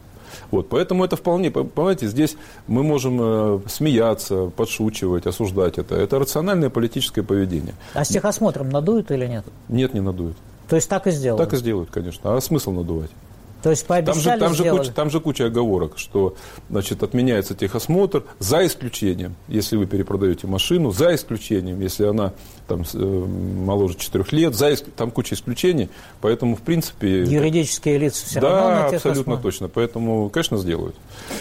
Вот, поэтому это вполне, понимаете, здесь мы можем э, смеяться, подшучивать, осуждать это. Это рациональное политическое поведение.
А с техосмотром надуют или нет?
Нет, не надуют.
То есть так и сделают?
Так и сделают, конечно. А смысл надувать?
То есть пообещали,
там же, там, же куча, там же куча оговорок, что значит, отменяется техосмотр за исключением, если вы перепродаете машину, за исключением, если она там, э, моложе 4 лет, за, там куча исключений, поэтому, в принципе...
Юридические лица все
да,
равно на
техосмотр. абсолютно точно, поэтому, конечно, сделают.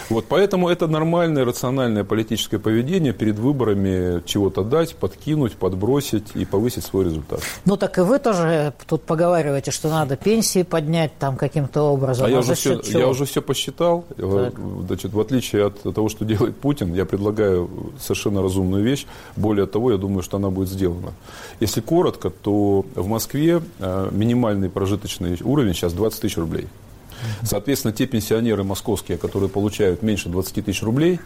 Вот, поэтому это нормальное, рациональное политическое поведение перед выборами чего-то дать, подкинуть, подбросить и повысить свой результат.
Ну, так и вы тоже тут поговариваете, что надо пенсии поднять там каким-то образом,
образом. А я, уже все, я уже все посчитал. Так. Значит, в отличие от того, что делает Путин, я предлагаю совершенно разумную вещь. Более того, я думаю, что она будет сделана. Если коротко, то в Москве э, минимальный прожиточный уровень сейчас 20 тысяч рублей. Соответственно, те пенсионеры московские, которые получают меньше 20 тысяч рублей,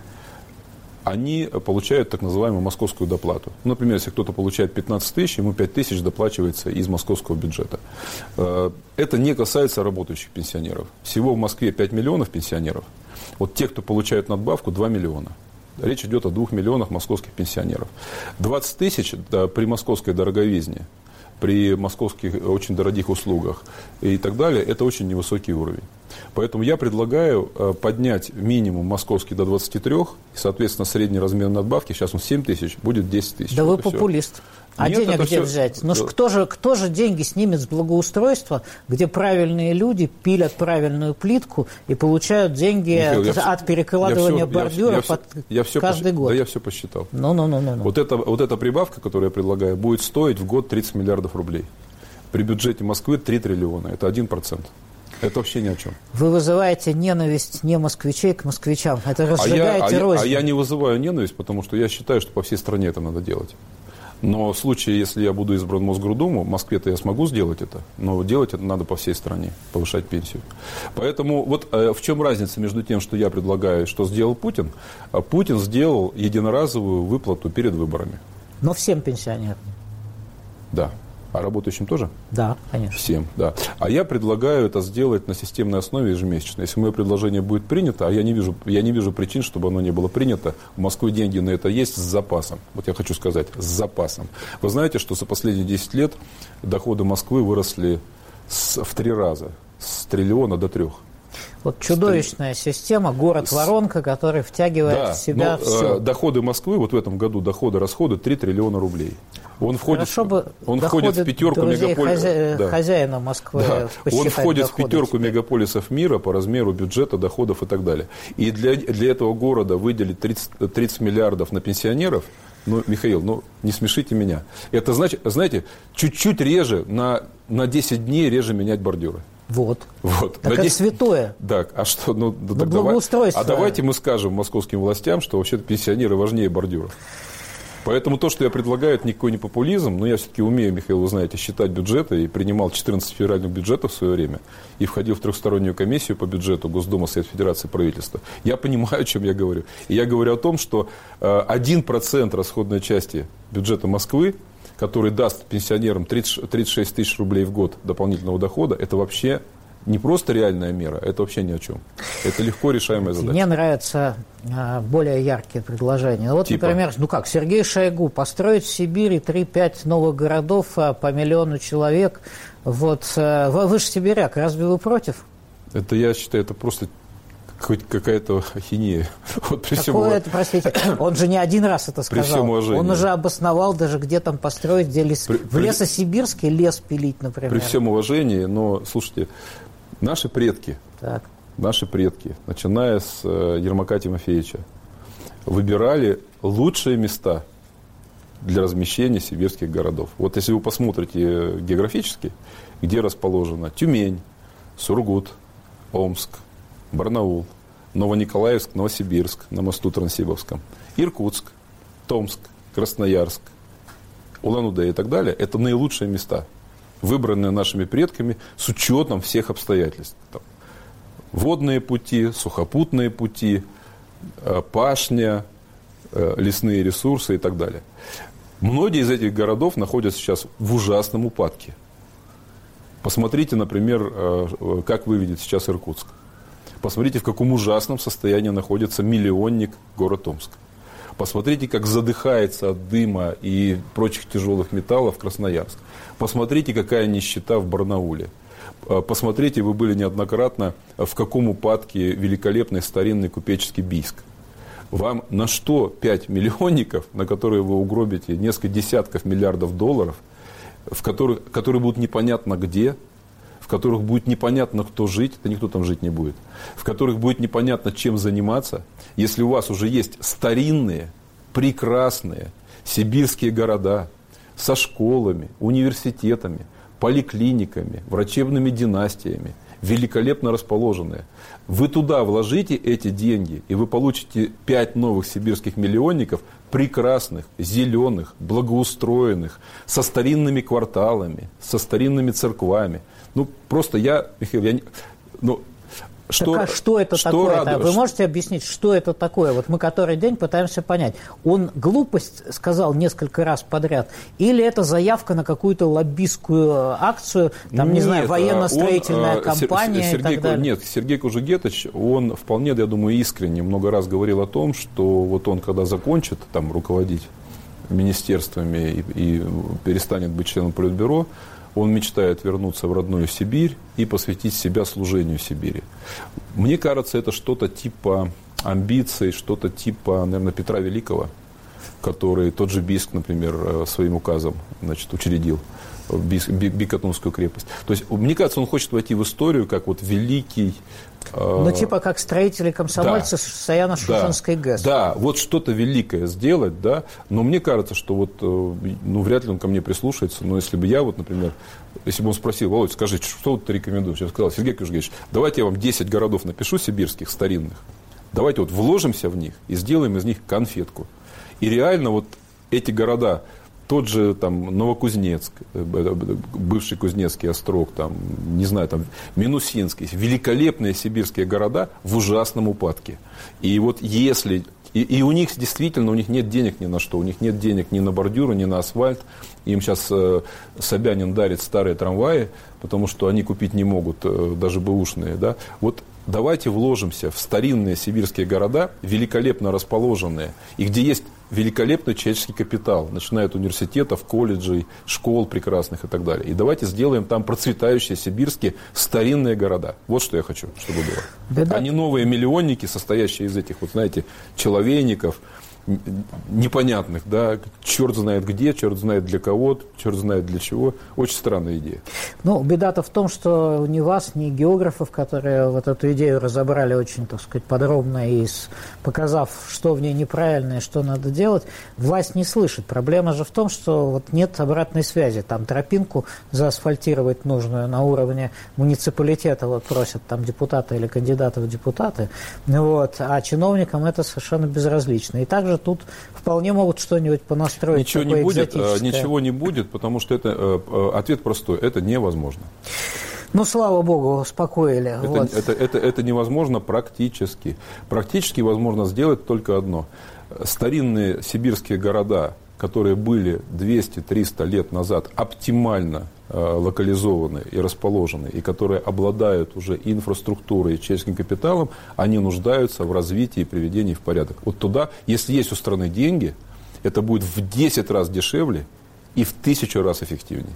они получают так называемую московскую доплату. Например, если кто-то получает 15 тысяч, ему 5 тысяч доплачивается из московского бюджета. Э, это не касается работающих пенсионеров. Всего в Москве 5 миллионов пенсионеров. Вот те, кто получают надбавку, 2 миллиона. Речь идет о 2 миллионах московских пенсионеров. 20 тысяч при московской дороговизне при московских очень дорогих услугах и так далее, это очень невысокий уровень. Поэтому я предлагаю э, поднять минимум московский до 23, и, соответственно, средний размер надбавки, сейчас он 7 тысяч, будет 10 тысяч.
Да вот вы популист. Все. А Нет, денег где все... взять? Ну кто же, кто же деньги снимет с благоустройства, где правильные люди пилят правильную плитку и получают деньги Михаил, от, от перекладывания я все, бордюров я, я, все, каждый
посч...
год?
Да я все посчитал.
Ну, ну, ну, ну,
ну. Вот, это, вот эта прибавка, которую я предлагаю, будет стоить в год 30 миллиардов рублей. При бюджете Москвы 3 триллиона. Это 1%. Это вообще ни о чем.
Вы вызываете ненависть не москвичей к москвичам. Это разжигаете
а я,
а
я, а я не вызываю ненависть, потому что я считаю, что по всей стране это надо делать. Но в случае, если я буду избран в Мосгордуму, в Москве-то я смогу сделать это, но делать это надо по всей стране, повышать пенсию. Поэтому вот э, в чем разница между тем, что я предлагаю, что сделал Путин? А Путин сделал единоразовую выплату перед выборами.
Но всем пенсионерам.
Да. А работающим тоже?
Да, конечно.
Всем, да. А я предлагаю это сделать на системной основе ежемесячно. Если мое предложение будет принято, а я не вижу, я не вижу причин, чтобы оно не было принято, в Москве деньги на это есть с запасом. Вот я хочу сказать, с запасом. Вы знаете, что за последние 10 лет доходы Москвы выросли с, в три раза, с триллиона до трех.
Вот чудовищная система, город-воронка, который втягивает да, в себя но, все.
Э, доходы Москвы, вот в этом году доходы, расходы 3 триллиона рублей. Он входит,
Хорошо бы
он входит в пятерку мегаполисов.
Хозя... Да. Хозяина Москвы. Да.
Он входит в пятерку теперь. мегаполисов мира по размеру бюджета, доходов и так далее. И для, для этого города выделить 30, 30 миллиардов на пенсионеров, ну, Михаил, ну, не смешите меня. Это значит, знаете, чуть-чуть реже, на, на 10 дней реже менять бордюры.
Вот.
вот.
Так Надеюсь, это святое.
Так, а что? Ну,
ну так давай,
а давайте мы скажем московским властям, что вообще-то пенсионеры важнее бордюров. Поэтому то, что я предлагаю, это никакой не популизм, но я все-таки умею, Михаил, вы знаете, считать бюджеты и принимал 14 федеральных бюджетов в свое время и входил в трехстороннюю комиссию по бюджету Госдума, Совет Федерации, правительства. Я понимаю, о чем я говорю. И я говорю о том, что 1% э, расходной части бюджета Москвы который даст пенсионерам 30, 36 тысяч рублей в год дополнительного дохода, это вообще не просто реальная мера, это вообще ни о чем. Это легко решаемая задача.
Мне нравятся а, более яркие предложения. Вот, типа? например, ну как, Сергей Шойгу построить в Сибири 3-5 новых городов а, по миллиону человек. Вот, а, вы, вы же сибиряк, разве вы против?
Это, я считаю, это просто хоть какая-то ахинея.
Вот при всем Какое это, простите, он же не один раз это сказал. При всем уважении. Он уже обосновал даже, где там построить, где лес, при, в Лесосибирске лес пилить, например.
При всем уважении, но, слушайте, наши предки, так. наши предки, начиная с э, Ермака Тимофеевича, выбирали лучшие места для размещения сибирских городов. Вот если вы посмотрите географически, где расположена Тюмень, Сургут, Омск, Барнаул, Новониколаевск, Новосибирск на мосту Трансибовском, Иркутск, Томск, Красноярск, Улан-Удэ и так далее, это наилучшие места, выбранные нашими предками с учетом всех обстоятельств. Там, водные пути, сухопутные пути, э, пашня, э, лесные ресурсы и так далее. Многие из этих городов находятся сейчас в ужасном упадке. Посмотрите, например, э, как выглядит сейчас Иркутск. Посмотрите, в каком ужасном состоянии находится миллионник город Омск. Посмотрите, как задыхается от дыма и прочих тяжелых металлов Красноярск. Посмотрите, какая нищета в Барнауле. А, посмотрите, вы были неоднократно, в каком упадке великолепный старинный купеческий Бийск. Вам на что 5 миллионников, на которые вы угробите несколько десятков миллиардов долларов, в которых, которые будут непонятно где, в которых будет непонятно, кто жить, да никто там жить не будет, в которых будет непонятно, чем заниматься, если у вас уже есть старинные, прекрасные сибирские города со школами, университетами, поликлиниками, врачебными династиями, великолепно расположенные. Вы туда вложите эти деньги, и вы получите пять новых сибирских миллионников, прекрасных, зеленых, благоустроенных, со старинными кварталами, со старинными церквами – ну, просто я, Михаил, я не, ну,
что, так а что это что такое? Радует? Вы можете объяснить, что это такое? Вот мы который день пытаемся понять. Он глупость сказал несколько раз подряд, или это заявка на какую-то лоббистскую акцию, там, нет, не знаю, военно-строительная он, а, компания
Сергей, и так далее? Нет, Сергей Кужугетович, он вполне, я думаю, искренне много раз говорил о том, что вот он, когда закончит там руководить министерствами и, и перестанет быть членом Политбюро, он мечтает вернуться в родную Сибирь и посвятить себя служению Сибири. Мне кажется, это что-то типа амбиций, что-то типа, наверное, Петра Великого, который тот же Биск, например, э, своим указом значит, учредил. Бикотунскую крепость. То есть, мне кажется, он хочет войти в историю как вот великий...
Э, ну, типа как строители комсомольцы да, Саяно-Шушенской
да,
ГЭС.
Да, вот что-то великое сделать, да, но мне кажется, что вот, э, ну, вряд ли он ко мне прислушается, но если бы я вот, например, если бы он спросил, Володь, скажите, что вот ты рекомендуешь? Я сказал, Сергей Кужгевич, давайте я вам 10 городов напишу сибирских, старинных, давайте вот вложимся в них и сделаем из них конфетку. И реально вот эти города, тот же там Новокузнецк, э, бывший Кузнецкий острог, там, не знаю, там Минусинский, великолепные сибирские города в ужасном упадке. И вот если и, и у них действительно у них нет денег ни на что, у них нет денег ни на бордюры, ни на асфальт. Им сейчас э, Собянин дарит старые трамваи, потому что они купить не могут, э, даже бэушные. Да? Вот давайте вложимся в старинные сибирские города, великолепно расположенные, и где есть великолепный человеческий капитал, начиная от университетов, колледжей, школ прекрасных и так далее. И давайте сделаем там процветающие сибирские старинные города. Вот что я хочу, чтобы было. Беда. А не новые миллионники, состоящие из этих, вот знаете, человейников, непонятных, да, черт знает где, черт знает для кого, черт знает для чего. Очень странная идея.
Ну, беда-то в том, что ни вас, ни географов, которые вот эту идею разобрали очень, так сказать, подробно и показав, что в ней неправильно и что надо делать, власть не слышит. Проблема же в том, что вот нет обратной связи. Там тропинку заасфальтировать нужную на уровне муниципалитета вот просят там депутаты или кандидаты в депутаты, вот, а чиновникам это совершенно безразлично. И также тут вполне могут что-нибудь понастроить.
Ничего не будет, э, ничего не будет, потому что это э, э, ответ простой, это невозможно.
Ну, слава богу, успокоили.
Это, вот. это, это, это невозможно практически. Практически возможно сделать только одно. Старинные сибирские города, которые были 200-300 лет назад оптимально э, локализованы и расположены, и которые обладают уже инфраструктурой и человеческим капиталом, они нуждаются в развитии и приведении в порядок. Вот туда, если есть у страны деньги, это будет в 10 раз дешевле и в тысячу раз эффективнее.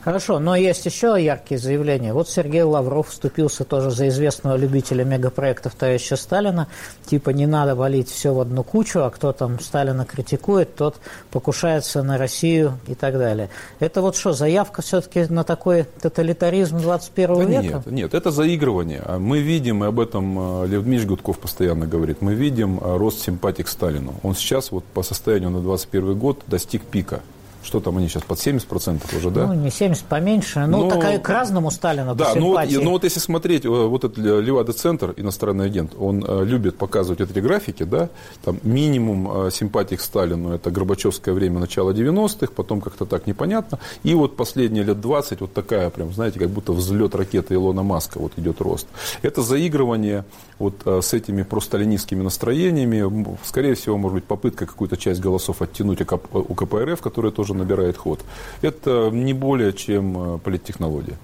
Хорошо, но есть еще яркие заявления. Вот Сергей Лавров вступился тоже за известного любителя мегапроектов товарища Сталина. Типа не надо валить все в одну кучу, а кто там Сталина критикует, тот покушается на Россию и так далее. Это вот что, заявка все-таки на такой тоталитаризм 21 да века?
Нет, нет, это заигрывание. А мы видим, и об этом э, Лев Дмитриевич Гудков постоянно говорит, мы видим э, рост симпатии к Сталину. Он сейчас вот по состоянию на 21 год достиг пика. Что там они сейчас, под 70% уже, да?
Ну, не 70, поменьше. Ну, ну такая к разному Сталина
Да, ну вот, ну вот если смотреть, э, вот этот Левада-центр, иностранный агент, он э, любит показывать эти графики, да, там минимум э, симпатий к Сталину, это Горбачевское время, начало 90-х, потом как-то так непонятно, и вот последние лет 20, вот такая прям, знаете, как будто взлет ракеты Илона Маска, вот идет рост. Это заигрывание вот с этими просталинистскими настроениями, скорее всего, может быть, попытка какую-то часть голосов оттянуть у КПРФ, которая тоже тоже набирает ход. Это не более чем э, политтехнология.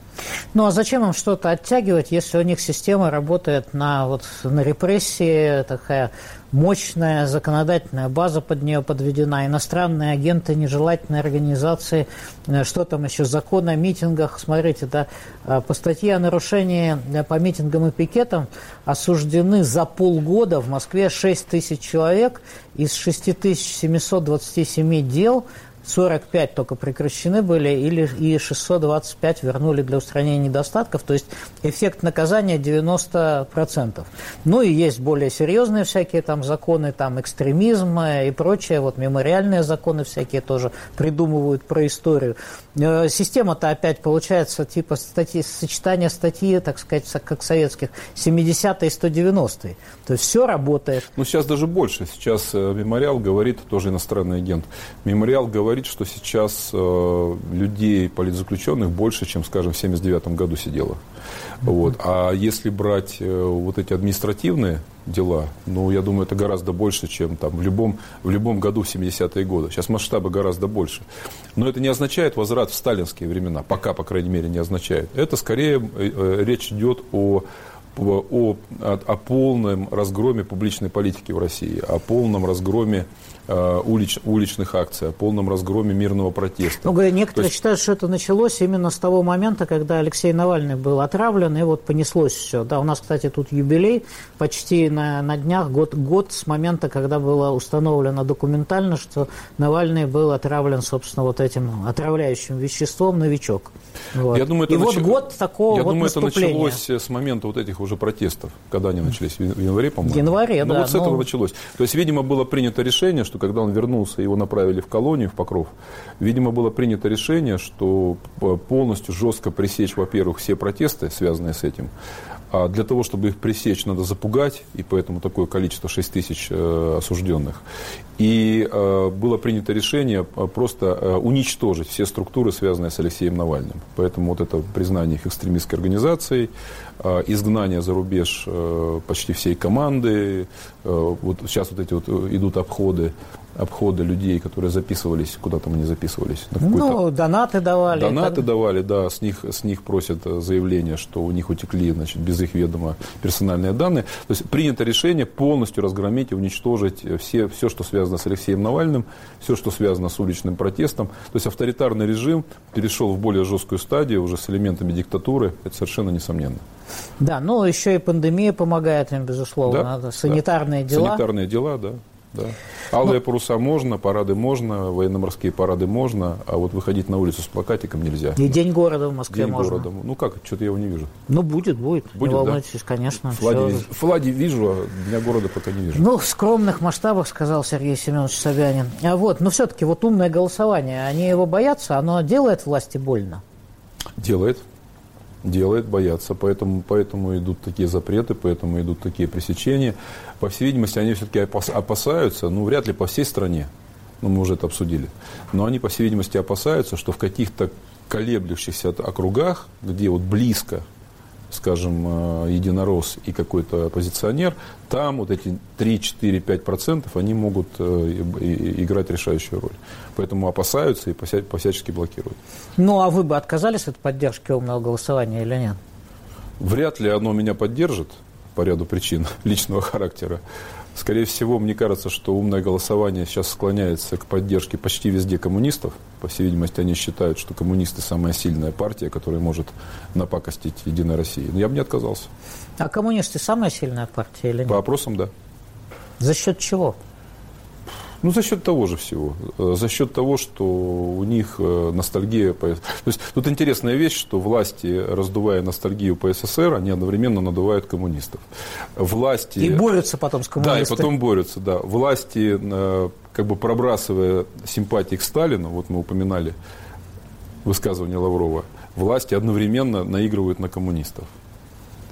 Ну а зачем им что-то оттягивать, если у них система работает на, вот, на репрессии, такая мощная законодательная база под нее подведена, иностранные агенты, нежелательные организации, э, что там еще, закон о митингах, смотрите, да, э, по статье о нарушении по митингам и пикетам осуждены за полгода в Москве 6 тысяч человек, из 6727 дел 45 только прекращены были, или и 625 вернули для устранения недостатков, то есть эффект наказания 90%. Ну и есть более серьезные всякие там законы, там экстремизм и прочее, вот мемориальные законы всякие тоже придумывают про историю. Э, система-то опять получается типа статьи, сочетание статьи, так сказать, как советских, 70-е и 190-е. То есть все работает.
Ну сейчас даже больше. Сейчас э, мемориал говорит, тоже иностранный агент, мемориал говорит, говорит, что сейчас э, людей, политзаключенных, больше, чем, скажем, в 1979 году сидело. Вот. А если брать э, вот эти административные дела, ну, я думаю, это гораздо больше, чем там в любом, в любом году в 70-е годы. Сейчас масштабы гораздо больше. Но это не означает возврат в сталинские времена, пока, по крайней мере, не означает. Это скорее э, э речь идет о о, о, о полном разгроме публичной политики в России, о полном разгроме улич, уличных акций, о полном разгроме мирного протеста.
Ну, некоторые есть... считают, что это началось именно с того момента, когда Алексей Навальный был отравлен, и вот понеслось все. Да, у нас, кстати, тут юбилей, почти на, на днях, год, год с момента, когда было установлено документально, что Навальный был отравлен, собственно, вот этим отравляющим веществом «Новичок». Вот.
Я думаю, это
и
нач...
вот год такого
Я
вот
думаю, это началось с момента вот этих уже протестов, когда они начались, в январе, по-моему? В январе,
ну, да.
вот с этого но... началось. То есть, видимо, было принято решение, что когда он вернулся, его направили в колонию, в Покров, видимо, было принято решение, что полностью жестко пресечь, во-первых, все протесты, связанные с этим, а для того, чтобы их пресечь, надо запугать, и поэтому такое количество 6 тысяч э, осужденных. И э, было принято решение э, просто уничтожить все структуры, связанные с Алексеем Навальным. Поэтому вот это признание их экстремистской организацией, изгнание за рубеж почти всей команды, вот сейчас вот эти вот идут обходы обхода людей, которые записывались, куда там они записывались?
ну, донаты давали.
Донаты так... давали, да, с них, с них просят заявление, что у них утекли, значит, без их ведома персональные данные. То есть принято решение полностью разгромить и уничтожить все, все, что связано с Алексеем Навальным, все, что связано с уличным протестом. То есть авторитарный режим перешел в более жесткую стадию, уже с элементами диктатуры, это совершенно несомненно.
Да, ну еще и пандемия помогает им, безусловно. Да, Санитарные да. дела.
Санитарные дела, да. Да. Алые ну, паруса можно, парады можно, военно-морские парады можно, а вот выходить на улицу с плакатиком нельзя.
И День города в Москве
День
можно.
города. Ну как, что-то я его не вижу.
Ну будет, будет, будет не волнуйтесь, да? конечно.
Флаги, все... флаги вижу, а Дня города пока не вижу.
Ну, в скромных масштабах, сказал Сергей Семенович Собянин. А вот, но все-таки вот умное голосование, они его боятся, оно делает власти больно?
Делает делает, боятся. Поэтому, поэтому идут такие запреты, поэтому идут такие пресечения. По всей видимости, они все-таки опасаются, ну, вряд ли по всей стране, ну, мы уже это обсудили, но они, по всей видимости, опасаются, что в каких-то колеблющихся округах, где вот близко скажем, э, единорос и какой-то оппозиционер, там вот эти 3, 4, 5 процентов, они могут э, играть решающую роль. Поэтому опасаются и посячески блокируют.
Ну, а вы бы отказались от поддержки умного голосования или нет?
Вряд ли оно меня поддержит по ряду причин личного характера. Скорее всего, мне кажется, что умное голосование сейчас склоняется к поддержке почти везде коммунистов. По всей видимости, они считают, что коммунисты самая сильная партия, которая может напакостить Единой России. Но я бы не отказался.
А коммунисты самая сильная партия или нет?
По опросам, да.
За счет чего?
Ну, за счет того же всего. Э, за счет того, что у них э, ностальгия по... То есть тут интересная вещь, что власти, раздувая ностальгию по СССР, они одновременно надувают коммунистов. Власти...
И борются потом с коммунистами.
Да, и потом борются, да. Власти, э, как бы пробрасывая симпатии к Сталину, вот мы упоминали высказывание Лаврова, власти одновременно наигрывают на коммунистов.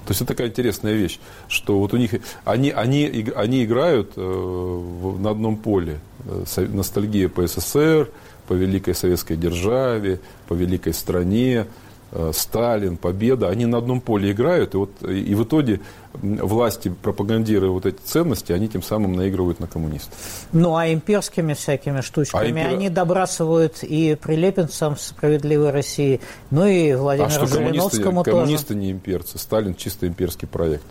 То есть это такая интересная вещь, что вот у них они, они, они играют э, на одном поле. Э, ностальгия по СССР, по великой советской державе, по великой стране, Сталин, Победа, они на одном поле играют, и, вот, и в итоге власти, пропагандируя вот эти ценности, они тем самым наигрывают на коммунистов.
Ну, а имперскими всякими штучками а импер... они добрасывают и прилепинцам справедливой России, ну и Владимиру а что,
коммунисты, коммунисты не имперцы, Сталин чисто имперский проект.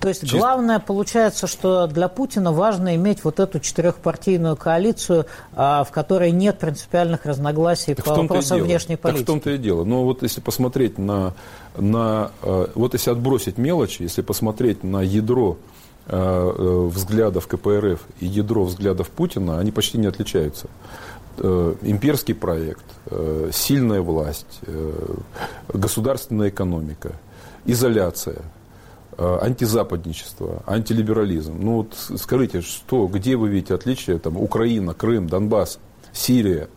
То есть Чисто... главное получается, что для Путина важно иметь вот эту четырехпартийную коалицию, а, в которой нет принципиальных разногласий так по вопросам внешней политики.
Так в том-то и дело. Но вот если посмотреть на, на э, вот если отбросить мелочи, если посмотреть на ядро э, э, взглядов КПРФ и ядро взглядов Путина, они почти не отличаются имперский проект, сильная власть, государственная экономика, изоляция – антизападничество, антилиберализм. Ну вот скажите, что, где вы видите отличия, там, Украина, Крым, Донбасс, Сирия,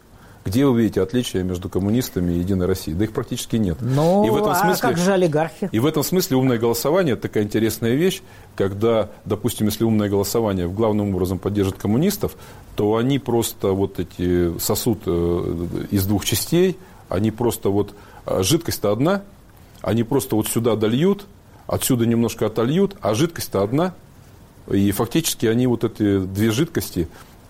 где вы видите отличия между коммунистами и Единой Россией? Да их практически нет.
Ну, и в этом смысле, а как же олигархи?
И в этом смысле умное голосование – это такая интересная вещь, когда, допустим, если умное голосование главным образом поддержит коммунистов, то они просто вот эти сосуд э, из двух частей, они просто вот, э, жидкость-то одна, они просто вот сюда дольют, отсюда немножко отольют, а жидкость-то одна. И фактически они вот эти две жидкости,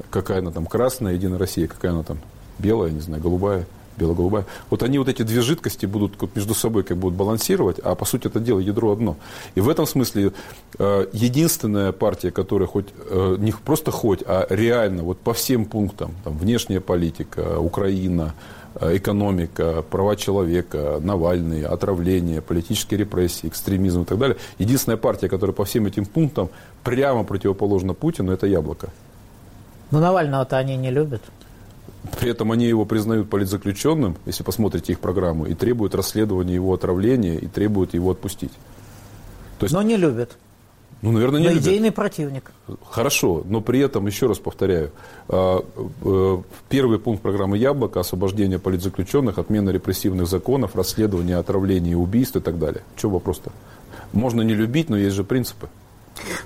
какая она там, красная, Единая Россия, какая она там, белая, не знаю, голубая, бело-голубая. Вот они вот эти две жидкости будут между собой как будут балансировать, а по сути это дело ядро одно. И в этом смысле э, единственная партия, которая хоть э, не просто хоть, а реально вот по всем пунктам, там, внешняя политика, Украина, экономика, права человека, Навальный, отравление, политические репрессии, экстремизм и так далее. Единственная партия, которая по всем этим пунктам прямо противоположна Путину, это яблоко.
Но Навального-то они не любят.
При этом они его признают политзаключенным, если посмотрите их программу, и требуют расследования его отравления, и требуют его отпустить.
То есть, но не любят.
Ну, наверное, не
но
любят.
идейный противник.
Хорошо, но при этом, еще раз повторяю, а, э, первый пункт программы «Яблоко» – освобождение политзаключенных, отмена репрессивных законов, расследование отравления, убийств и так далее. Чего вопрос-то? Можно не любить, но есть же принципы.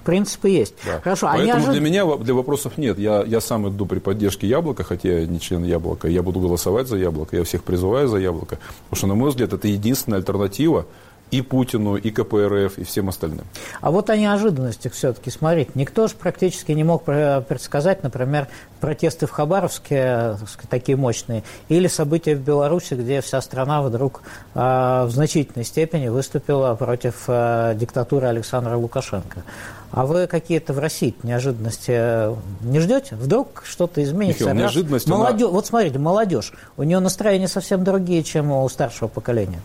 Принципы есть. Да. Хорошо.
А Поэтому неожид... для меня для вопросов нет. Я, я сам иду при поддержке яблока, хотя я не член яблока. Я буду голосовать за яблоко. Я всех призываю за яблоко. Потому что, на мой взгляд, это единственная альтернатива и Путину, и КПРФ, и всем остальным.
А вот о неожиданностях все-таки. Смотрите, никто же практически не мог предсказать, например, протесты в Хабаровске, такие мощные, или события в Беларуси, где вся страна вдруг э, в значительной степени выступила против э, диктатуры Александра Лукашенко. А вы какие-то в России неожиданности э, не ждете? Вдруг что-то изменится?
Михаил, неожиданность
молодежь, она... Вот смотрите, молодежь, у нее настроения совсем другие, чем у старшего поколения.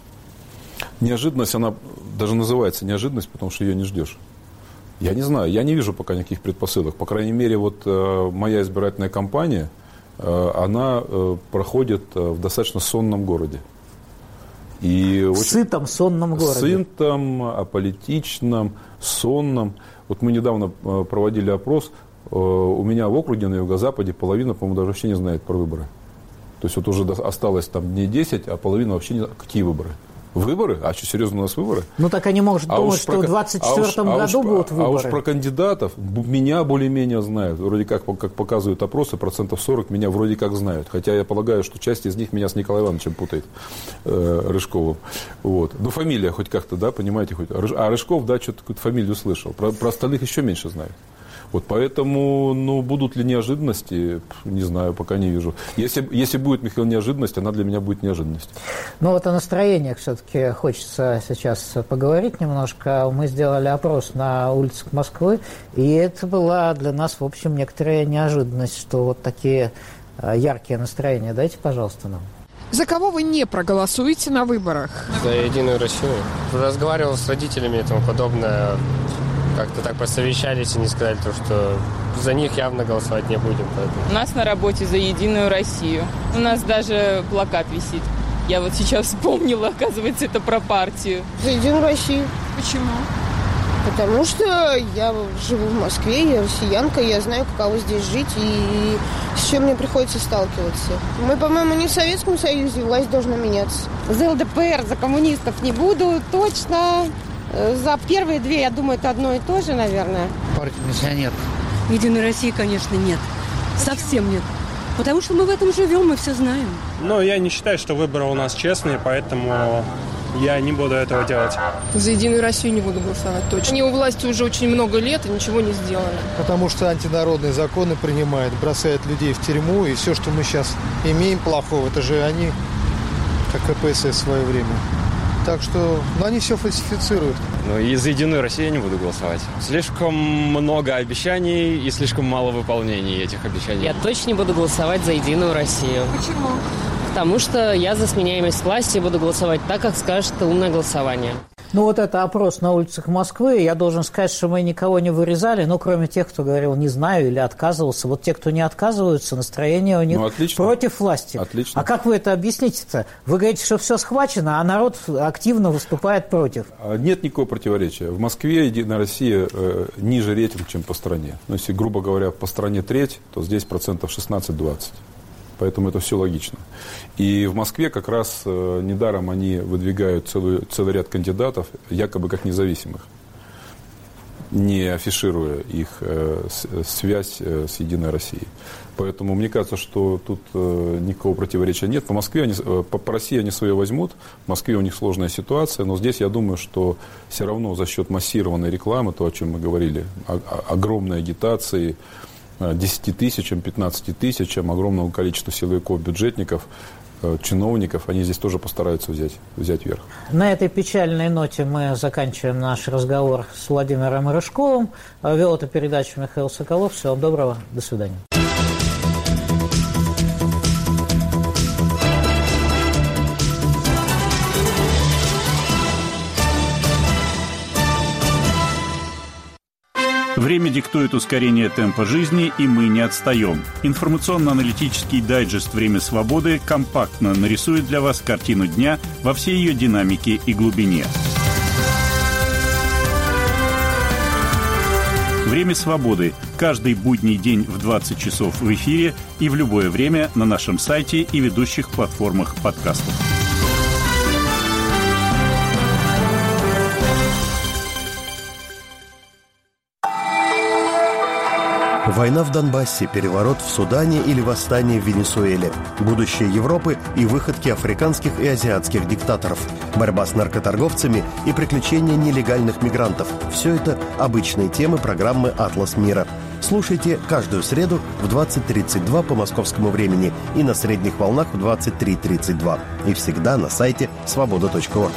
Неожиданность, она даже называется неожиданность, потому что ее не ждешь. Я не знаю, я не вижу пока никаких предпосылок. По крайней мере, вот э, моя избирательная кампания, э, она э, проходит э, в достаточно сонном городе.
И в очень... сытом, сонном городе.
Сытом, аполитичном, сонном. Вот мы недавно э, проводили опрос. Э, у меня в округе на юго-западе половина, по-моему, даже вообще не знает про выборы. То есть вот уже осталось там дней 10, а половина вообще не знает, какие выборы. Выборы? А что, серьезно, у нас выборы?
Ну, так они могут а думать, что про, в 2024 а году
а
будут выборы.
А уж про кандидатов меня более-менее знают. Вроде как, как показывают опросы, процентов 40 меня вроде как знают. Хотя я полагаю, что часть из них меня с Николаем Ивановичем путает, э, Рыжковым. Вот. Ну, фамилия хоть как-то, да, понимаете? Хоть. А Рыжков, да, что-то какую-то фамилию слышал. Про, про остальных еще меньше знают. Вот поэтому, ну, будут ли неожиданности, не знаю, пока не вижу. Если, если будет, Михаил, неожиданность, она для меня будет неожиданность.
Ну, вот о настроениях все-таки хочется сейчас поговорить немножко. Мы сделали опрос на улицах Москвы, и это была для нас, в общем, некоторая неожиданность, что вот такие а, яркие настроения. Дайте, пожалуйста, нам.
За кого вы не проголосуете на выборах?
За Единую Россию. Разговаривал с родителями и тому подобное как-то так посовещались и не сказали то, что за них явно голосовать не будем.
Поэтому. У нас на работе за Единую Россию. У нас даже плакат висит. Я вот сейчас вспомнила, оказывается, это про партию.
За Единую Россию.
Почему?
Потому что я живу в Москве, я россиянка, я знаю, каково здесь жить и с чем мне приходится сталкиваться. Мы, по-моему, не в Советском Союзе, власть должна меняться.
За ЛДПР, за коммунистов не буду, точно. За первые две, я думаю, это одно и то же, наверное.
Партия пенсионеров.
Единой России, конечно, нет. Совсем нет. Потому что мы в этом живем, мы все знаем.
Но я не считаю, что выборы у нас честные, поэтому я не буду этого делать.
За Единую Россию не буду голосовать, точно. Они у власти уже очень много лет и ничего не сделали.
Потому что антинародные законы принимают, бросают людей в тюрьму, и все, что мы сейчас имеем плохого, это же они, как КПСС в свое время. Так что, ну, они все фальсифицируют.
Ну, и за «Единую Россию» я не буду голосовать. Слишком много обещаний и слишком мало выполнений этих обещаний.
Я точно не буду голосовать за «Единую Россию».
Почему?
Потому что я за сменяемость власти буду голосовать так, как скажет умное голосование.
Ну, вот это опрос на улицах Москвы, я должен сказать, что мы никого не вырезали, ну, кроме тех, кто говорил «не знаю» или отказывался. Вот те, кто не отказываются, настроение у них ну, отлично. против власти.
Отлично.
А как вы это объясните-то? Вы говорите, что все схвачено, а народ активно выступает против.
А нет никакого противоречия. В Москве Единая Россия э, ниже рейтинг, чем по стране. Ну, если, грубо говоря, по стране треть, то здесь процентов 16-20. Поэтому это все логично. И в Москве как раз э, недаром они выдвигают целый, целый ряд кандидатов, якобы как независимых, не афишируя их э, связь э, с Единой Россией. Поэтому мне кажется, что тут э, никакого противоречия нет. По Москве они, э, по, по России они свое возьмут. В Москве у них сложная ситуация, но здесь я думаю, что все равно за счет массированной рекламы, то, о чем мы говорили, о, о, огромной агитации, 10 тысячам, 15 тысячам, огромного количества силовиков, бюджетников, э, чиновников, они здесь тоже постараются взять, взять верх.
На этой печальной ноте мы заканчиваем наш разговор с Владимиром Рыжковым. Вел эту передачу Михаил Соколов. Всего вам доброго. До свидания.
Время диктует ускорение темпа жизни, и мы не отстаем. Информационно-аналитический дайджест «Время свободы» компактно нарисует для вас картину дня во всей ее динамике и глубине. Время свободы. Каждый будний день в 20 часов в эфире и в любое время на нашем сайте и ведущих платформах подкастов.
Война в Донбассе, переворот в Судане или восстание в Венесуэле. Будущее Европы и выходки африканских и азиатских диктаторов. Борьба с наркоторговцами и приключения нелегальных мигрантов. Все это обычные темы программы «Атлас мира». Слушайте каждую среду в 20.32 по московскому времени и на средних волнах в 23.32. И всегда на сайте свобода.орг.